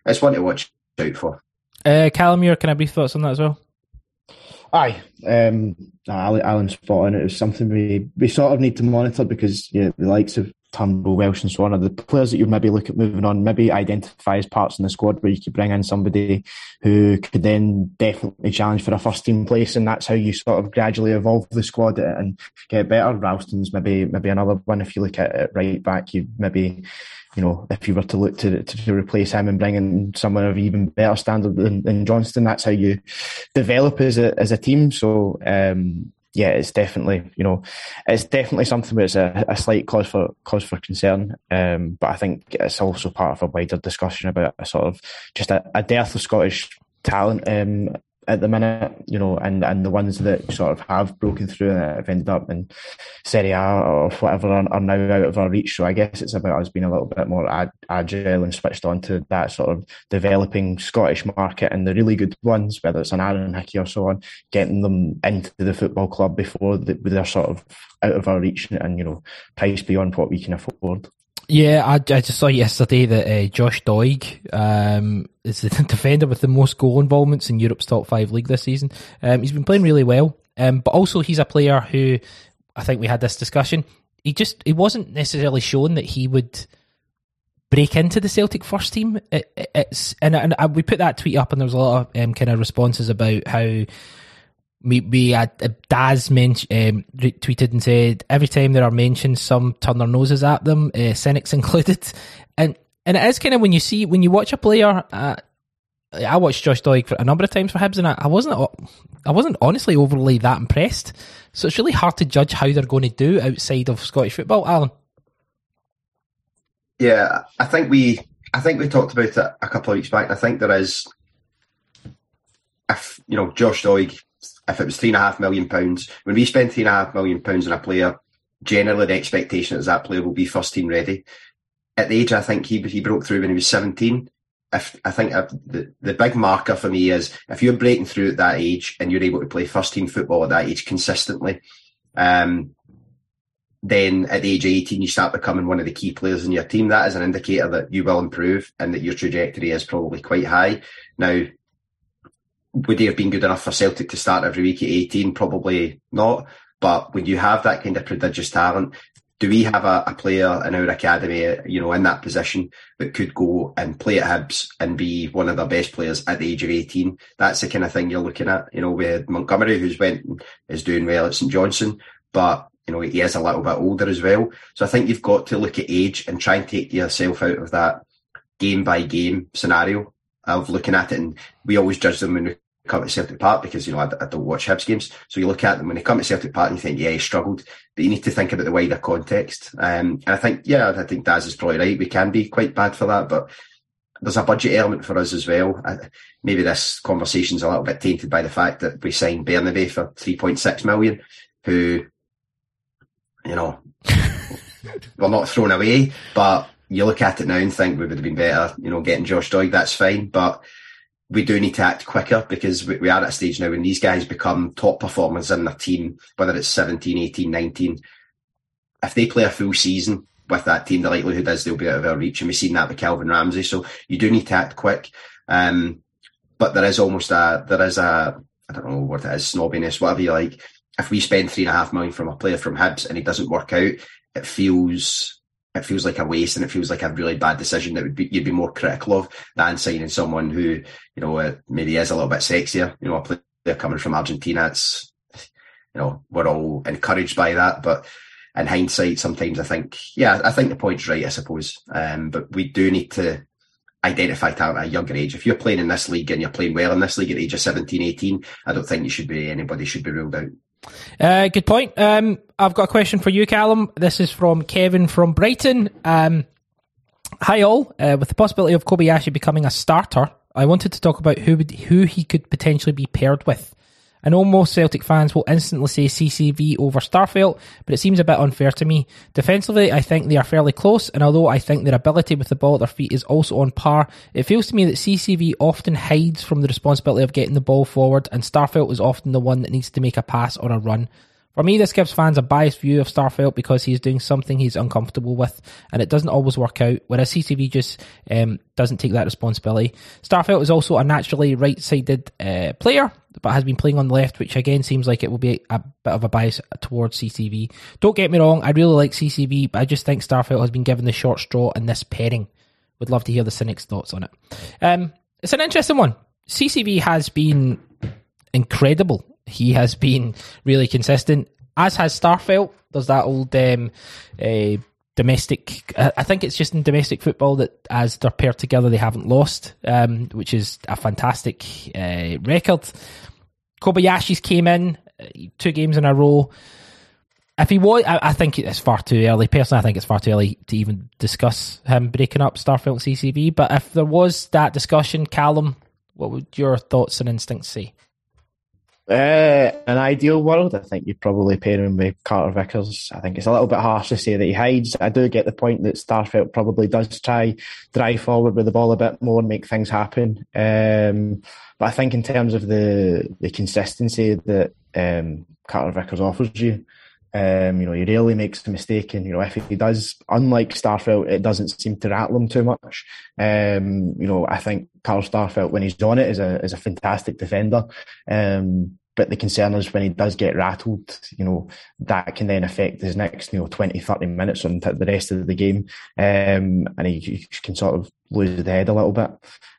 it's one to watch out for. Uh, Callum, Muir, can I be thoughts on that as well? Aye, um, Alan's spot on it. It was something we, we sort of need to monitor because yeah, the likes of Turnbull, Welsh, and so on are the players that you maybe look at moving on, maybe identify as parts in the squad where you could bring in somebody who could then definitely challenge for a first team place, and that's how you sort of gradually evolve the squad and get better. Ralston's maybe maybe another one. If you look at it right back, you maybe you know, if you were to look to, to, replace him and bring in someone of even better standard than, than Johnston, that's how you develop as a as a team. So um, yeah, it's definitely you know, it's definitely something where it's a, a slight cause for cause for concern. Um, but I think it's also part of a wider discussion about a sort of just a, a dearth of Scottish talent um, at the minute, you know, and, and the ones that sort of have broken through and have ended up in Serie A or whatever are, are, now out of our reach. So I guess it's about us being a little bit more ag- agile and switched on to that sort of developing Scottish market and the really good ones, whether it's an Aaron Hickey or so on, getting them into the football club before they're sort of out of our reach and you know, priced beyond what we can afford. Yeah, I, I just saw yesterday that uh, Josh Doig um, is the defender with the most goal involvements in Europe's top five league this season. Um, he's been playing really well, um, but also he's a player who I think we had this discussion. He just he wasn't necessarily shown that he would break into the Celtic first team. It, it's and, and we put that tweet up, and there was a lot of um, kind of responses about how we, uh, Daz mentioned, um, tweeted and said every time there are mentions, some turn their noses at them, uh, cynics included, and and it is kind of when you see when you watch a player. Uh, I watched Josh Doig for a number of times for Hibs, and I, I wasn't I wasn't honestly overly that impressed. So it's really hard to judge how they're going to do outside of Scottish football, Alan. Yeah, I think we I think we talked about it a couple of weeks back. I think there is, if you know, Josh Doig if it was three and a half million pounds, when we spend three and a half million pounds on a player, generally the expectation is that player will be first team ready. At the age I think he he broke through when he was seventeen. If I think the the big marker for me is if you're breaking through at that age and you're able to play first team football at that age consistently, um, then at the age of 18 you start becoming one of the key players in your team. That is an indicator that you will improve and that your trajectory is probably quite high. Now, would he have been good enough for Celtic to start every week at 18? Probably not. But when you have that kind of prodigious talent, do we have a, a, player in our academy, you know, in that position that could go and play at Hibs and be one of the best players at the age of 18? That's the kind of thing you're looking at. You know, with Montgomery, who's went is doing well at St Johnstone, but you know, he is a little bit older as well. So I think you've got to look at age and try and take yourself out of that game by game scenario of looking at it. And we always judge them when we come to Celtic Park because, you know, I, I, don't watch Hibs games. So you look at them when they come to Celtic Park and you think, yeah, he struggled. But you need to think about the wider context. Um, and I think, yeah, I think Daz is probably right. We can be quite bad for that, but there's a budget element for us as well. I, maybe this conversation's a little bit tainted by the fact that we signed Bernabei for 3.6 million, who, you know, we're not thrown away, but you look at it now and think we would have been better, you know, getting Josh Doig, that's fine. But we do need to act quicker because we, are at a stage now when these guys become top performers in their team, whether it's 17, 18, 19. If they play a full season with that team, the likelihood is they'll be out of our reach. And we've seen that with Calvin Ramsay. So you do need to act quick. Um, but there is almost a, there is a, I don't know what it is, snobbiness, whatever you like. If we spend three and a half million from a player from Hibs and he doesn't work out, it feels it feels like a waste and it feels like a really bad decision that would be you'd be more critical of than signing someone who you know uh, maybe is a little bit sexier. You know, a player coming from Argentina. It's you know we're all encouraged by that, but in hindsight, sometimes I think yeah, I think the point's right. I suppose, um, but we do need to identify talent at a younger age. If you're playing in this league and you're playing well in this league at the age of 17, 18, I don't think you should be anybody should be ruled out. Uh, good point. Um, I've got a question for you, Callum. This is from Kevin from Brighton. Um, hi all. Uh, with the possibility of Kobayashi becoming a starter, I wanted to talk about who would, who he could potentially be paired with. I know most Celtic fans will instantly say CCV over Starfelt, but it seems a bit unfair to me. Defensively, I think they are fairly close, and although I think their ability with the ball at their feet is also on par, it feels to me that CCV often hides from the responsibility of getting the ball forward, and Starfelt is often the one that needs to make a pass or a run. For me, this gives fans a biased view of Starfelt because he's doing something he's uncomfortable with, and it doesn't always work out, whereas CCV just um, doesn't take that responsibility. Starfelt is also a naturally right-sided uh, player, but has been playing on the left, which again seems like it will be a bit of a bias towards CCV. Don't get me wrong, I really like CCV, but I just think Starfelt has been given the short straw in this pairing. Would love to hear the cynics' thoughts on it. Um, it's an interesting one. CCV has been incredible he has been really consistent, as has Starfelt. There's that old um, uh, domestic. I think it's just in domestic football that as they're paired together, they haven't lost, um, which is a fantastic uh, record. Kobayashi's came in uh, two games in a row. If he was, I, I, think it's far too early. Personally, I think it's far too early to even discuss him breaking up Starfelt CCV. But if there was that discussion, Callum, what would your thoughts and instincts say? Uh, an ideal world, I think you'd probably pair him with Carter Vickers. I think it's a little bit harsh to say that he hides. I do get the point that Starfelt probably does try drive forward with the ball a bit more and make things happen. Um, but I think in terms of the the consistency that um, Carter Vickers offers you, um, you know, he rarely makes a mistake, and you know, if he does, unlike Starfelt, it doesn't seem to rattle him too much. Um, you know, I think Carl Starfelt, when he's on it, is a is a fantastic defender. Um, but the concern is when he does get rattled, you know, that can then affect his next, you know, 20, 30 minutes on the rest of the game. Um, and he, he, can sort of lose the head a little bit.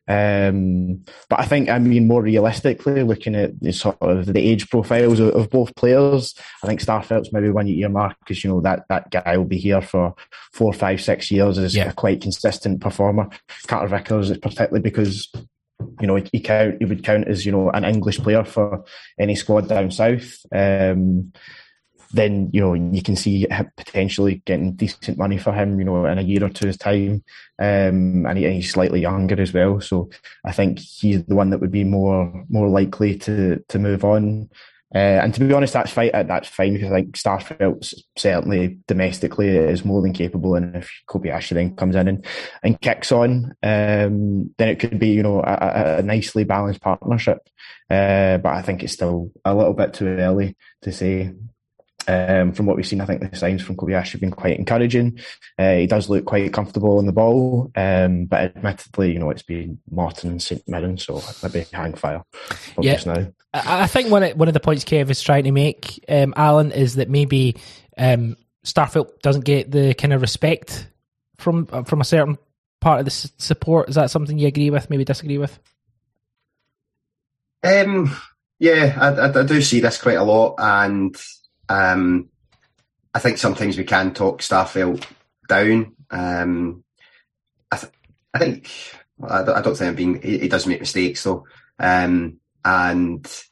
Um, but I think, I mean, more realistically, looking at the sort of the age profiles of, of both players, I think Starfelt's maybe one year mark because, you know, that, that guy will be here for four, five, six years as yeah. a quite consistent performer. Carter Vickers is particularly because you know, he count he would count as you know an English player for any squad down south. Um, then you know you can see potentially getting decent money for him, you know, in a year or two's time, um, and, he, and, he's slightly younger as well. So I think he's the one that would be more more likely to to move on. Uh, and to be honest, that's fine. That's fine because I think Starfelt certainly domestically is more than capable. And if Kobayashi then comes in and, and kicks on, um, then it could be you know a, a nicely balanced partnership. Uh, but I think it's still a little bit too early to say um, from what we've seen, I think the signs from Kobayashi have been quite encouraging. Uh, he does look quite comfortable on the ball, um, but admittedly, you know, it's been Morton and St Mirren, so maybe hang fire yeah. now. I think one of, one of the points Kev is trying to make, um, Alan, is that maybe um, Starfelt doesn't get the kind of respect from from a certain part of the support. Is that something you agree with? Maybe disagree with? Um, yeah, I, I, I do see this quite a lot, and um, I think sometimes we can talk Starfelt down. Um, I, th- I think I, don't, I don't think I'm being. He, he does make mistakes though, um, and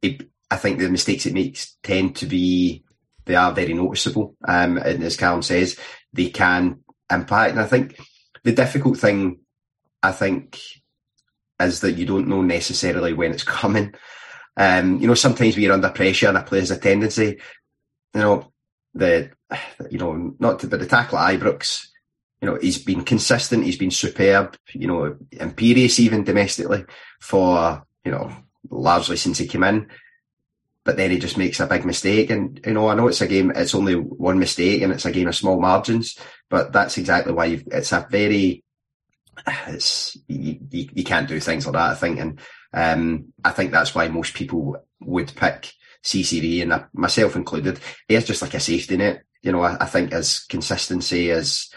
he, I think the mistakes it makes tend to be they are very noticeable. Um, and as Callum says, they can impact. And I think the difficult thing, I think, is that you don't know necessarily when it's coming. Um, you know, sometimes when you're under pressure and a player has a tendency, you know, the, you know, not to, but the tackle at Ibrox, you know, he's been consistent, he's been superb, you know, imperious even domestically for, you know, largely since he came in. But then he just makes a big mistake. And, you know, I know it's a game, it's only one mistake and it's a game of small margins, but that's exactly why it's a very, it's, you, you, you can't do things like that, I think. And, um, I think that's why most people would pick CCV and myself included. He's just like a safety net. You know, I, I think his consistency is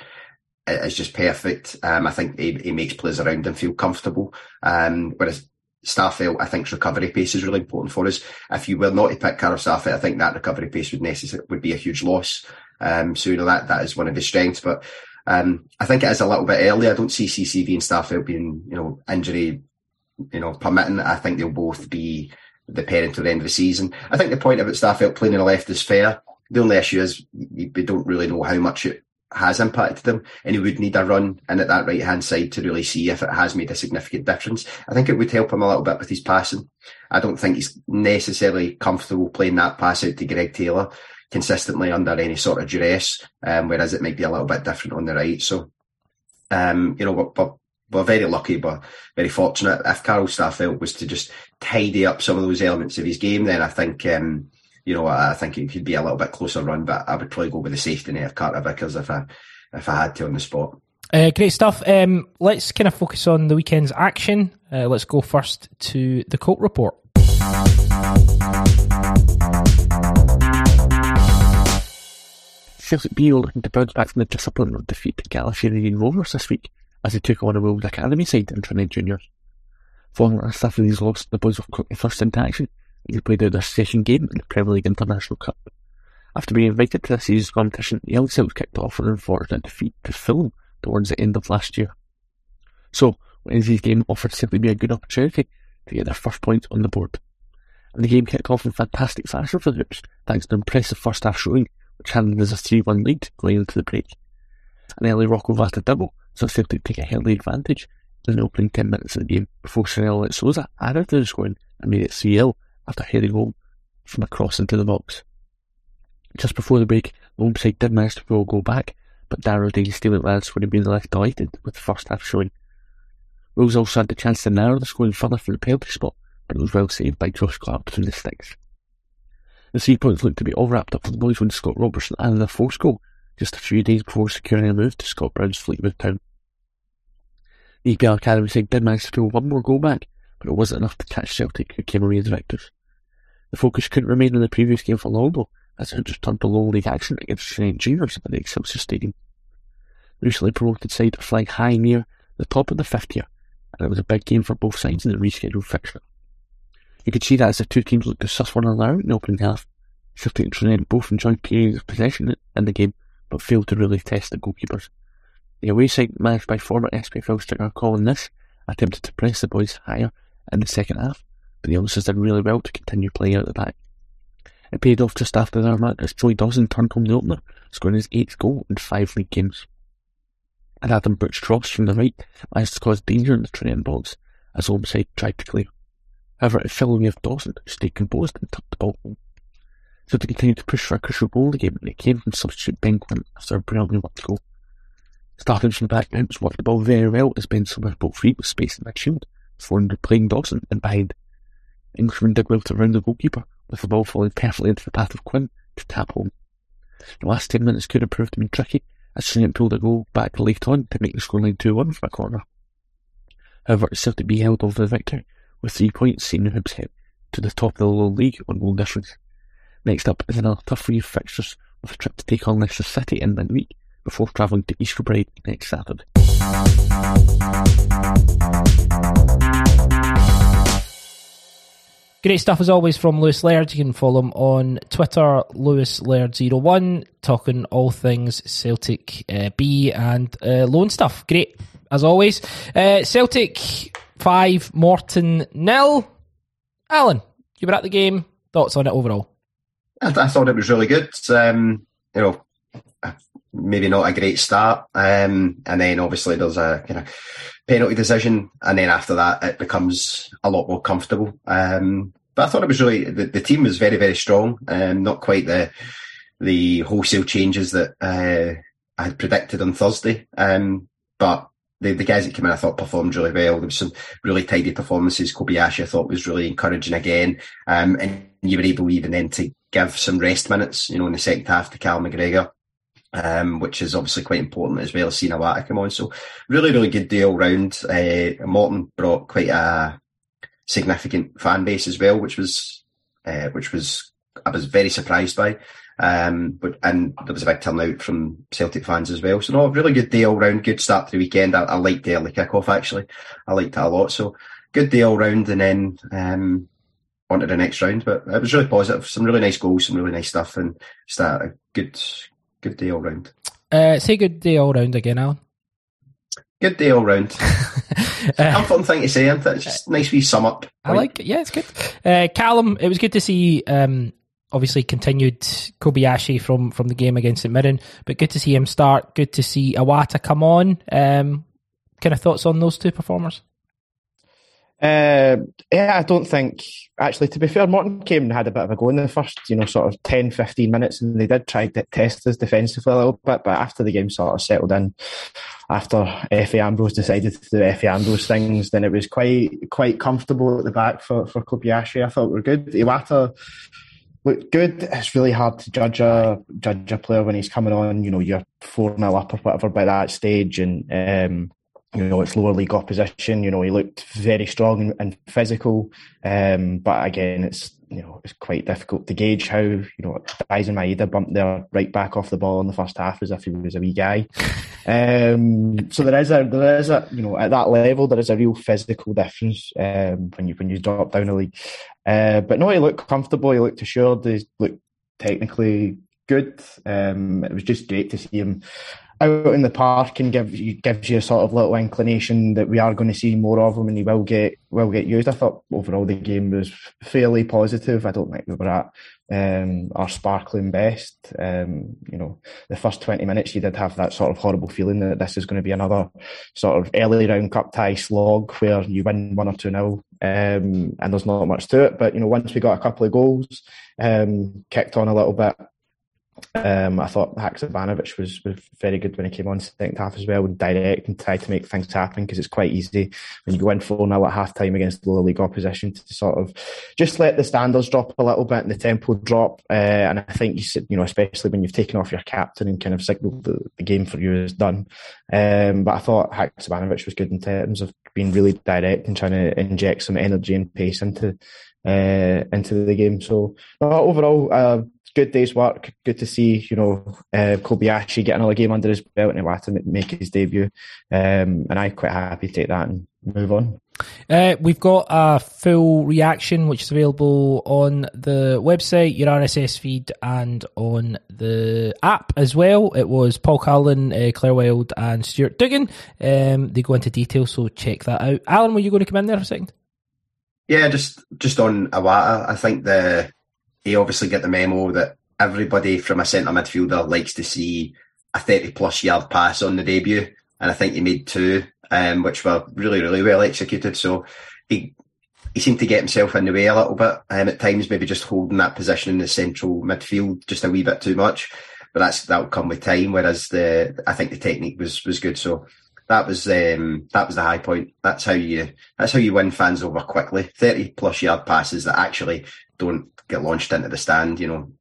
is just perfect. Um, I think he, he, makes players around him feel comfortable. Um, whereas Starfelt, I think recovery pace is really important for us. If you were not to pick Carl Starfelt, I think that recovery pace would necessarily would be a huge loss. Um, so you know that that is one of his strengths, but um, I think it is a little bit early. I don't see CCV and Starfelt being, you know, injury you know, permitting, I think they'll both be the parent to the end of the season. I think the point about Starfelt playing on the left is fair. The only issue is we don't really know how much it has impacted them, and he would need a run in at that right hand side to really see if it has made a significant difference. I think it would help him a little bit with his passing. I don't think he's necessarily comfortable playing that pass out to Greg Taylor consistently under any sort of duress, um, whereas it might be a little bit different on the right. So, um, you know, but, but we're very lucky, but very fortunate. If Carl Starfelt was to just tidy up some of those elements of his game, then I think, um, you know, I think it could be a little bit closer run. But I would probably go with the safety net of Carter Vickers if I if I had to on the spot. Uh, great stuff. Um, let's kind of focus on the weekend's action. Uh, let's go first to the Colt report. Celtic B looking to bounce back from the disappointment defeat to Gala Fairydean Rovers this week as he took on a Wolves Academy side in Tranent Juniors. Following after these losses, the boys were quickly thrust into action and they played out their second game in the Premier League International Cup. After being invited to the season's competition, the Young Celts kicked off an unfortunate defeat to Fulham towards the end of last year. So, Wednesday's game offered simply be a good opportunity to get their first points on the board. And the game kicked off in fantastic fashion for the Hoops, thanks to an impressive first half showing, which handed us a 3-1 lead going into the break. An early Rocco Vata double so Celtic take a healthy advantage in the opening 10 minutes of the game before Chanel Souza added to the scoring and made it 3 0 after heading home from a cross into the box. Just before the break, the home side did manage to pull a goal back, but Darren O'Dea Stealing lads would have been left delighted with the first half showing. Wolves also had the chance to narrow the scoring further for the penalty spot, but it was well saved by Josh Clark between the sticks. The three points looked to be all wrapped up for the boys when Scott Robertson added their fourth goal, just a few days before securing a move to Scott Brown's Fleetwood Town. The EPL Academy side did manage to pull one more goal back, but it wasn't enough to catch Celtic, who came away as victors. The focus couldn't remain on the previous game for long, though, as it just turned to low league action against St Juniors at the Excelsior Stadium. The recently promoted side are flying high near the top of the fifth tier, and it was a big game for both sides in the rescheduled fixture. You could see that as the two teams looked to suss one another out in the opening half. Celtic and Tranent both enjoyed periods of possession in the game, but failed to really test the goalkeepers. The away side, managed by former SPFL striker Colin Nish, attempted to press the boys higher in the second half, but the youngsters did really well to continue playing out the back. It paid off just after their match as Joey Dawson turned home the opener, scoring his eighth goal in five league games. And Adam Butch Cross from the right managed to cause danger in the training box as side tried to clear. However, it fell away with Dawson, who stayed composed and tucked the ball home. So they continued to push for a crucial goal the game, it came from substitute Ben Quinn after a brilliant worked goal. Starting from the back bounce, worked the ball very well as Ben Summers broke free with space in midfield, before playing Dawson and behind. Englishman did well to round the goalkeeper, with the ball falling perfectly into the path of Quinn to tap home. The last ten minutes could have proved to be tricky, as Tranent pulled a goal back late on to make the scoreline 2-1 from a corner. However, Celtic be held over the victory, with three points seeing the Hibs head to the top of the low league on goal difference. Next up is another tough three fixtures with a trip to take on Leicester City in midweek before travelling to East Kilbride next Saturday. Great stuff as always from Lewis Laird. You can follow him on Twitter, Lewis Laird01, talking all things Celtic uh, B and uh, loan stuff. Great as always. Uh, Celtic 5, Morton nil. Alan, you were at the game. Thoughts on it overall? I, I thought it was really good. Um, you know, maybe not a great start, um, and then obviously there's a kind of penalty decision, and then after that it becomes a lot more comfortable. Um, but I thought it was really the, the team was very very strong, um, not quite the the wholesale changes that uh, I had predicted on Thursday. Um, but the, the guys that came in, I thought performed really well. There was some really tidy performances. Kobayashi, I thought was really encouraging again. Um, and you were able even then to give some rest minutes, you know, in the second half to Cal McGregor. Um, which is obviously quite important as well, seeing Iwata come on. So really, really good day all round. Uh, Morton brought quite a significant fan base as well, which was, uh, which was, I was very surprised by. Um, but and there was a big turnout from Celtic fans as well. So no, really good day all round. Good start to the weekend. I, I liked the early kickoff actually. I liked it a lot. So good day all round, and then um, on to the next round. But it was really positive. Some really nice goals, some really nice stuff, and just a, a good good day all round. Uh, say good day all round again, Alan. Good day all round. uh, fun thing to say, isn't it? It's just nice wee sum up. I like it. Yeah, it's good. Uh, Callum, it was good to see um, obviously continued Kobayashi from from the game against St Mirren, but good to see him start. Good to see Iwata come on. Um, kind of thoughts on those two performers? Uh, yeah, I don't think actually. To be fair, Morton came and had a bit of a go in the first, you know, sort of 10, 15 minutes, and they did try to test us defensively a little bit. But after the game sort of settled in, after Efe Ambrose decided to do Efe Ambrose things, then it was quite quite comfortable at the back for for Kobayashi. I thought we were good. Iwata looked good. It's really hard to judge a judge a player when he's coming on. You know, you're four 0 up or whatever by that stage, and um, you know it's lower league opposition. You know, he looked very strong and, physical, um, but again, it's you know it's quite difficult to gauge how you know Daizen Maeda bumped there right back off the ball in the first half as if he was a wee guy. Um, so there is a there is a you know at that level there is a real physical difference um, when you when you drop down a league. Uh, but no, he looked comfortable. He looked assured. He looked technically good. Um, it was just great to see him out in the park and give you gives you a sort of little inclination that we are going to see more of him and he will get will get used. I thought overall the game was fairly positive. I don't think we were at um, our sparkling best. Um, you know, the first twenty minutes you did have that sort of horrible feeling that this is going to be another sort of early round cup tie slog where you win one or two nil um, and there's not much to it. But you know, once we got a couple of goals, um, kicked on a little bit, um, I thought Haksabanovic was, was very good when he came on second half as well, and direct and tried to make things happen because it's quite easy when you go in 4 0 at half time against the lower league opposition to sort of just let the standards drop a little bit and the tempo drop. Uh, and I think you said, you know, especially when you've taken off your captain and kind of signalled the, the game for you is done. Um, but I thought Haksabanovic was good in terms of being really direct and trying to inject some energy and pace into uh, into the game. So overall, uh, good day's work. Good to see, you know, uh, Kobayashi get another game under his belt and to make his debut. Um, and I'm quite happy to take that and move on. Uh, we've got a full reaction which is available on the website, your RSS feed, and on the app as well. It was Paul Carlin, uh, Claire Wild, and Stuart Duggan. Um, they go into detail, so check that out. Alan, were you going to come in there for a second? Yeah, just just on Iwata, I think the he obviously get the memo that everybody from a centre midfielder likes to see a 30 plus yard pass on the debut. And I think he made two, um, which were really, really well executed. So he, he seemed to get himself in the way a little bit, um, at times, maybe just holding that position in the central midfield just a wee bit too much. But that's, that'll come with time. Whereas the, I think the technique was, was good. So that was, um, that was the high point. That's how you, that's how you win fans over quickly. 30 plus yard passes that actually don't get launched into the stand, you know,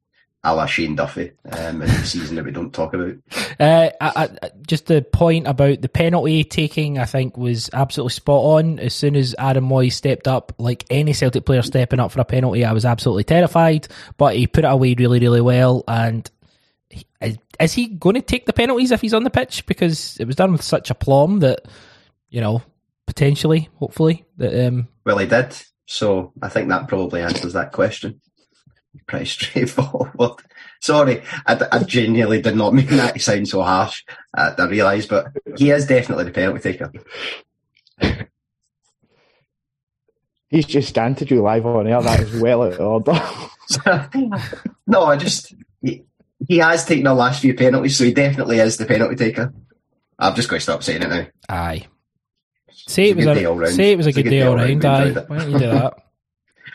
a la Shane Duffy um, in the season that we don't talk about. Uh, I, I, just the point about the penalty taking, I think, was absolutely spot on. As soon as Aaron Mooy stepped up, like any Celtic player stepping up for a penalty, I was absolutely terrified. But he put it away really, really well. And he, is he going to take the penalties if he's on the pitch? Because it was done with such aplomb that, you know, potentially, hopefully, that. Um... Well, he did. So I think that probably answers that question pretty straightforward. Sorry, I, I, genuinely did not mean that to sound so harsh. Uh, I realise, but he is definitely the penalty taker. He's just scanted you live on air. That is well out of order. no, I just he, has taken the last few penalties, so he definitely is the penalty taker. I'm just going to stop saying it now. Aye. Say it, was a, a say it was a good, a good day, day all round. Aye. Why don't you do that?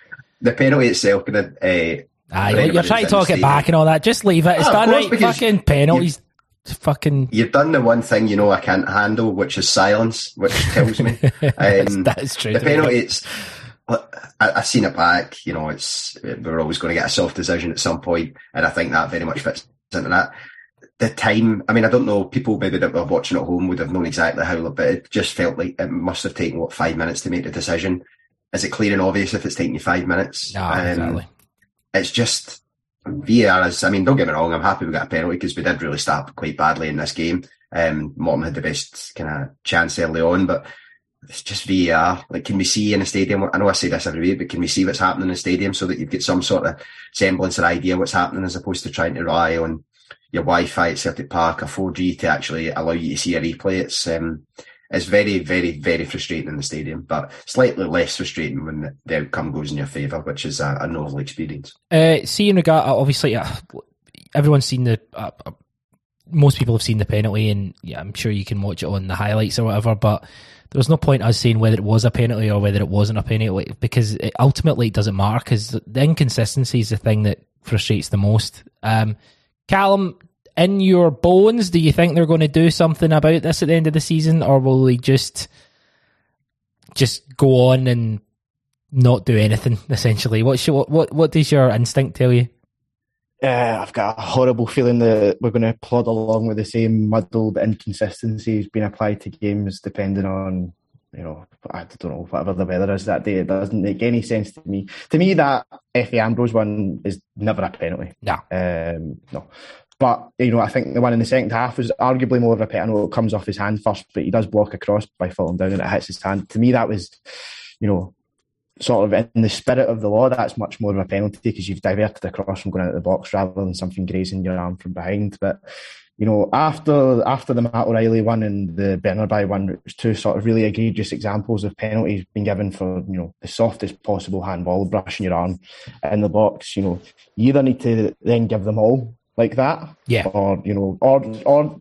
the penalty itself have. Uh, Aye, you're trying to talk it back and all that. Just leave it. It's oh, done right. Fucking penalties. Fucking. You've done the one thing you know I can't handle, which is silence, which tells me. Um, that is true. The penalty, it's. I, have seen it back. You know, it's we're always going to get a soft decision at some point, and I think that very much fits into that. The time, I mean, I don't know. People maybe that were watching at home would have known exactly how, but it just felt like it must have taken what five minutes to make the decision. Is it clear and obvious if it's taking you five minutes? No, um, exactly it's just VAR is. I mean, don't get me wrong. I'm happy we got a penalty because we did really start quite badly in this game. Um, Morton had the best kind of chance early on, but it's just VAR. Like, can we see in a stadium? I know I say this every week, but can we see what's happening in the stadium so that you get some sort of semblance or idea what's happening as opposed to trying to rely on your Wi-Fi at Celtic Park or 4G to actually allow you to see a replay? It's um, it's very, very, very frustrating in the stadium, but slightly less frustrating when the outcome goes in your favour, which is a, a novel experience. Uh, see, in regard, obviously, uh, everyone's seen the. Uh, uh, most people have seen the penalty, and yeah, I'm sure you can watch it on the highlights or whatever. But there was no point us saying whether it was a penalty or whether it wasn't a penalty because it, ultimately it doesn't matter because the inconsistency is the thing that frustrates the most. Um, Callum, in your bones, do you think they're going to do something about this at the end of the season, or will they just just go on and not do anything? Essentially, what's your, what what what does your instinct tell you? Uh, I've got a horrible feeling that we're going to plod along with the same muddled inconsistencies being applied to games, depending on you know, I don't know, whatever the weather is that day. It doesn't make any sense to me. To me, that Efe Ambrose one is never a penalty. No. Um, no. But you know, I think the one in the second half was arguably more of a pet. I know it comes off his hand first, but he does block across by falling down and it hits his hand. To me, that was, you know, sort of in the spirit of the law. That's much more of a penalty because you've diverted across from going out of the box rather than something grazing your arm from behind. But you know, after after the Matt O'Riley one and the Bernabei one, it was two sort of really egregious examples of penalties being given for you know the softest possible handball, brushing your arm in the box. You know, you either need to then give them all like that. Yeah. Or, you know, or, or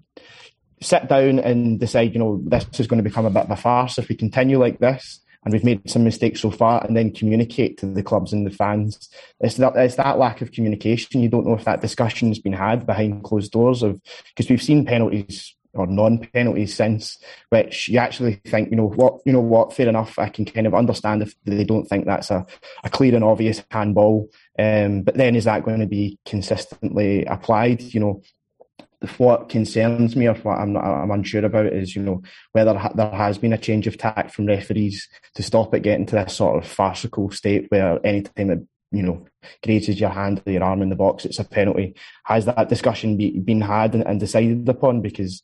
sit down and decide, you know, this is going to become a bit of a farce if we continue like this. And we've made some mistakes so far, and then communicate to the clubs and the fans. It's that it's that lack of communication. You don't know if that discussion has been had behind closed doors of because we've seen penalties or non-penalties since, which you actually think, you know what, you know what, fair enough. I can kind of understand if they don't think that's a, a clear and obvious handball. Um, but then is that going to be consistently applied? You know, what concerns me or what I'm, not, I'm unsure about is, you know, whether there has been a change of tack from referees to stop it getting to this sort of farcical state where any time that you know, grazes your hand or your arm in the box, it's a penalty. Has that discussion be, been had and, and, decided upon? Because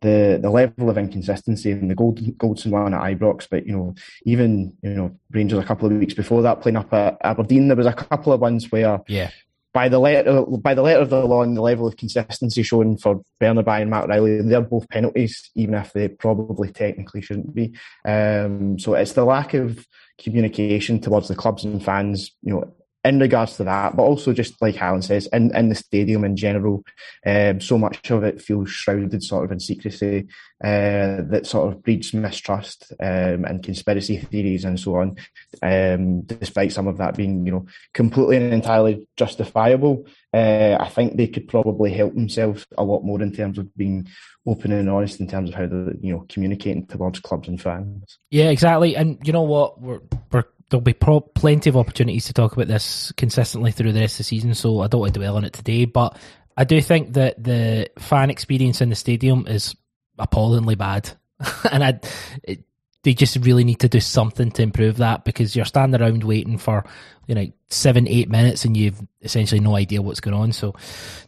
the the level of inconsistency in the Gold, Goldson one at Ibrox, but you know, even you know, Rangers a couple of weeks before that playing up at Aberdeen, there was a couple of ones where yeah by the letter by the letter of the law and the level of consistency shown for Bernabei and Matt Riley, they're both penalties, even if they probably technically shouldn't be. Um, so it's the lack of communication towards the clubs and fans, you know, in regards to that, but also just like Alan says, in, in the stadium in general, um, so much of it feels shrouded sort of in secrecy uh, that sort of breeds mistrust um, and conspiracy theories and so on. Um, despite some of that being, you know, completely and entirely justifiable, uh, I think they could probably help themselves a lot more in terms of being open and honest in terms of how they're, you know, communicating towards clubs and fans. Yeah, exactly. And you know what, we're we're there'll be pro- plenty of opportunities to talk about this consistently through the rest of the season, so I don't want to dwell on it today. But I do think that the fan experience in the stadium is appallingly bad, and I, it, they just really need to do something to improve that because you're standing around waiting for you know seven, eight minutes, and you've essentially no idea what's going on. So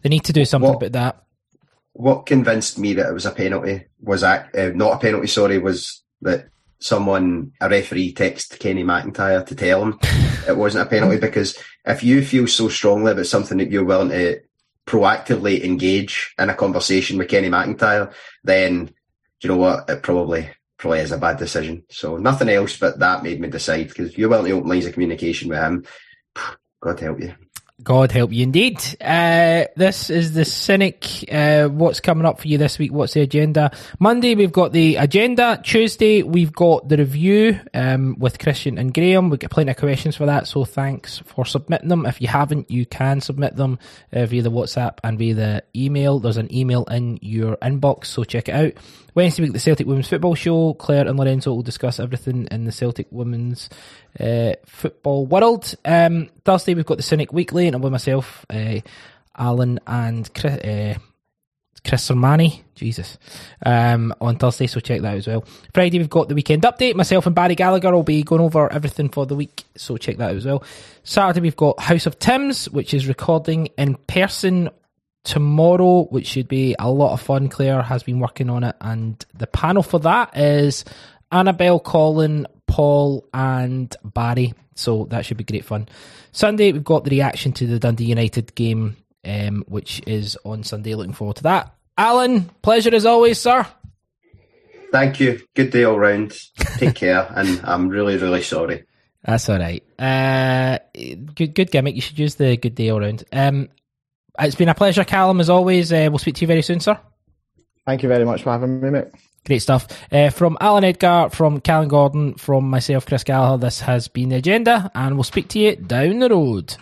they need to do something what, about that. What convinced me that it was a penalty was uh, not a penalty. Sorry, was that someone, a referee, text Kenny McIntyre to tell him it wasn't a penalty because if you feel so strongly about something that you're willing to proactively engage in a conversation with Kenny McIntyre, then you know what? It probably probably is a bad decision. So nothing else but that made me decide because if you're willing to open lines of communication with him, God help you. God help you indeed. Uh, this is the Cynic. Uh, what's coming up for you this week? What's the agenda? Monday, we've got the agenda. Tuesday, we've got the review um, with Christian and Graham. We've got plenty of questions for that, so thanks for submitting them. If you haven't, you can submit them uh, via the WhatsApp and via the email. There's an email in your inbox, so check it out. Wednesday week, the Celtic Women's Football Show. Claire and Lorenzo will discuss everything in the Celtic Women's uh, football world. Um, Thursday, we've got the Cynic Weekly, and I'm with myself, uh, Alan, and Chris, uh, Chris Sermani. Jesus. Um, on Thursday, so check that out as well. Friday, we've got the weekend update. Myself and Barry Gallagher will be going over everything for the week, so check that out as well. Saturday, we've got House of Tims, which is recording in person tomorrow, which should be a lot of fun. Claire has been working on it, and the panel for that is Annabelle, Colin, Paul, and Barry. So that should be great fun. Sunday, we've got the reaction to the Dundee United game, um, which is on Sunday. Looking forward to that. Alan, pleasure as always, sir. Thank you. Good day all round. Take care, and I'm really, really sorry. That's all right. Uh, good, good gimmick. You should use the good day all round. Um, it's been a pleasure, Callum, as always. Uh, we'll speak to you very soon, sir. Thank you very much for having me, mate. Great stuff. Uh, from Alan Edgar, from Callum Gordon, from myself, Chris Gallagher, this has been the agenda, and we'll speak to you down the road.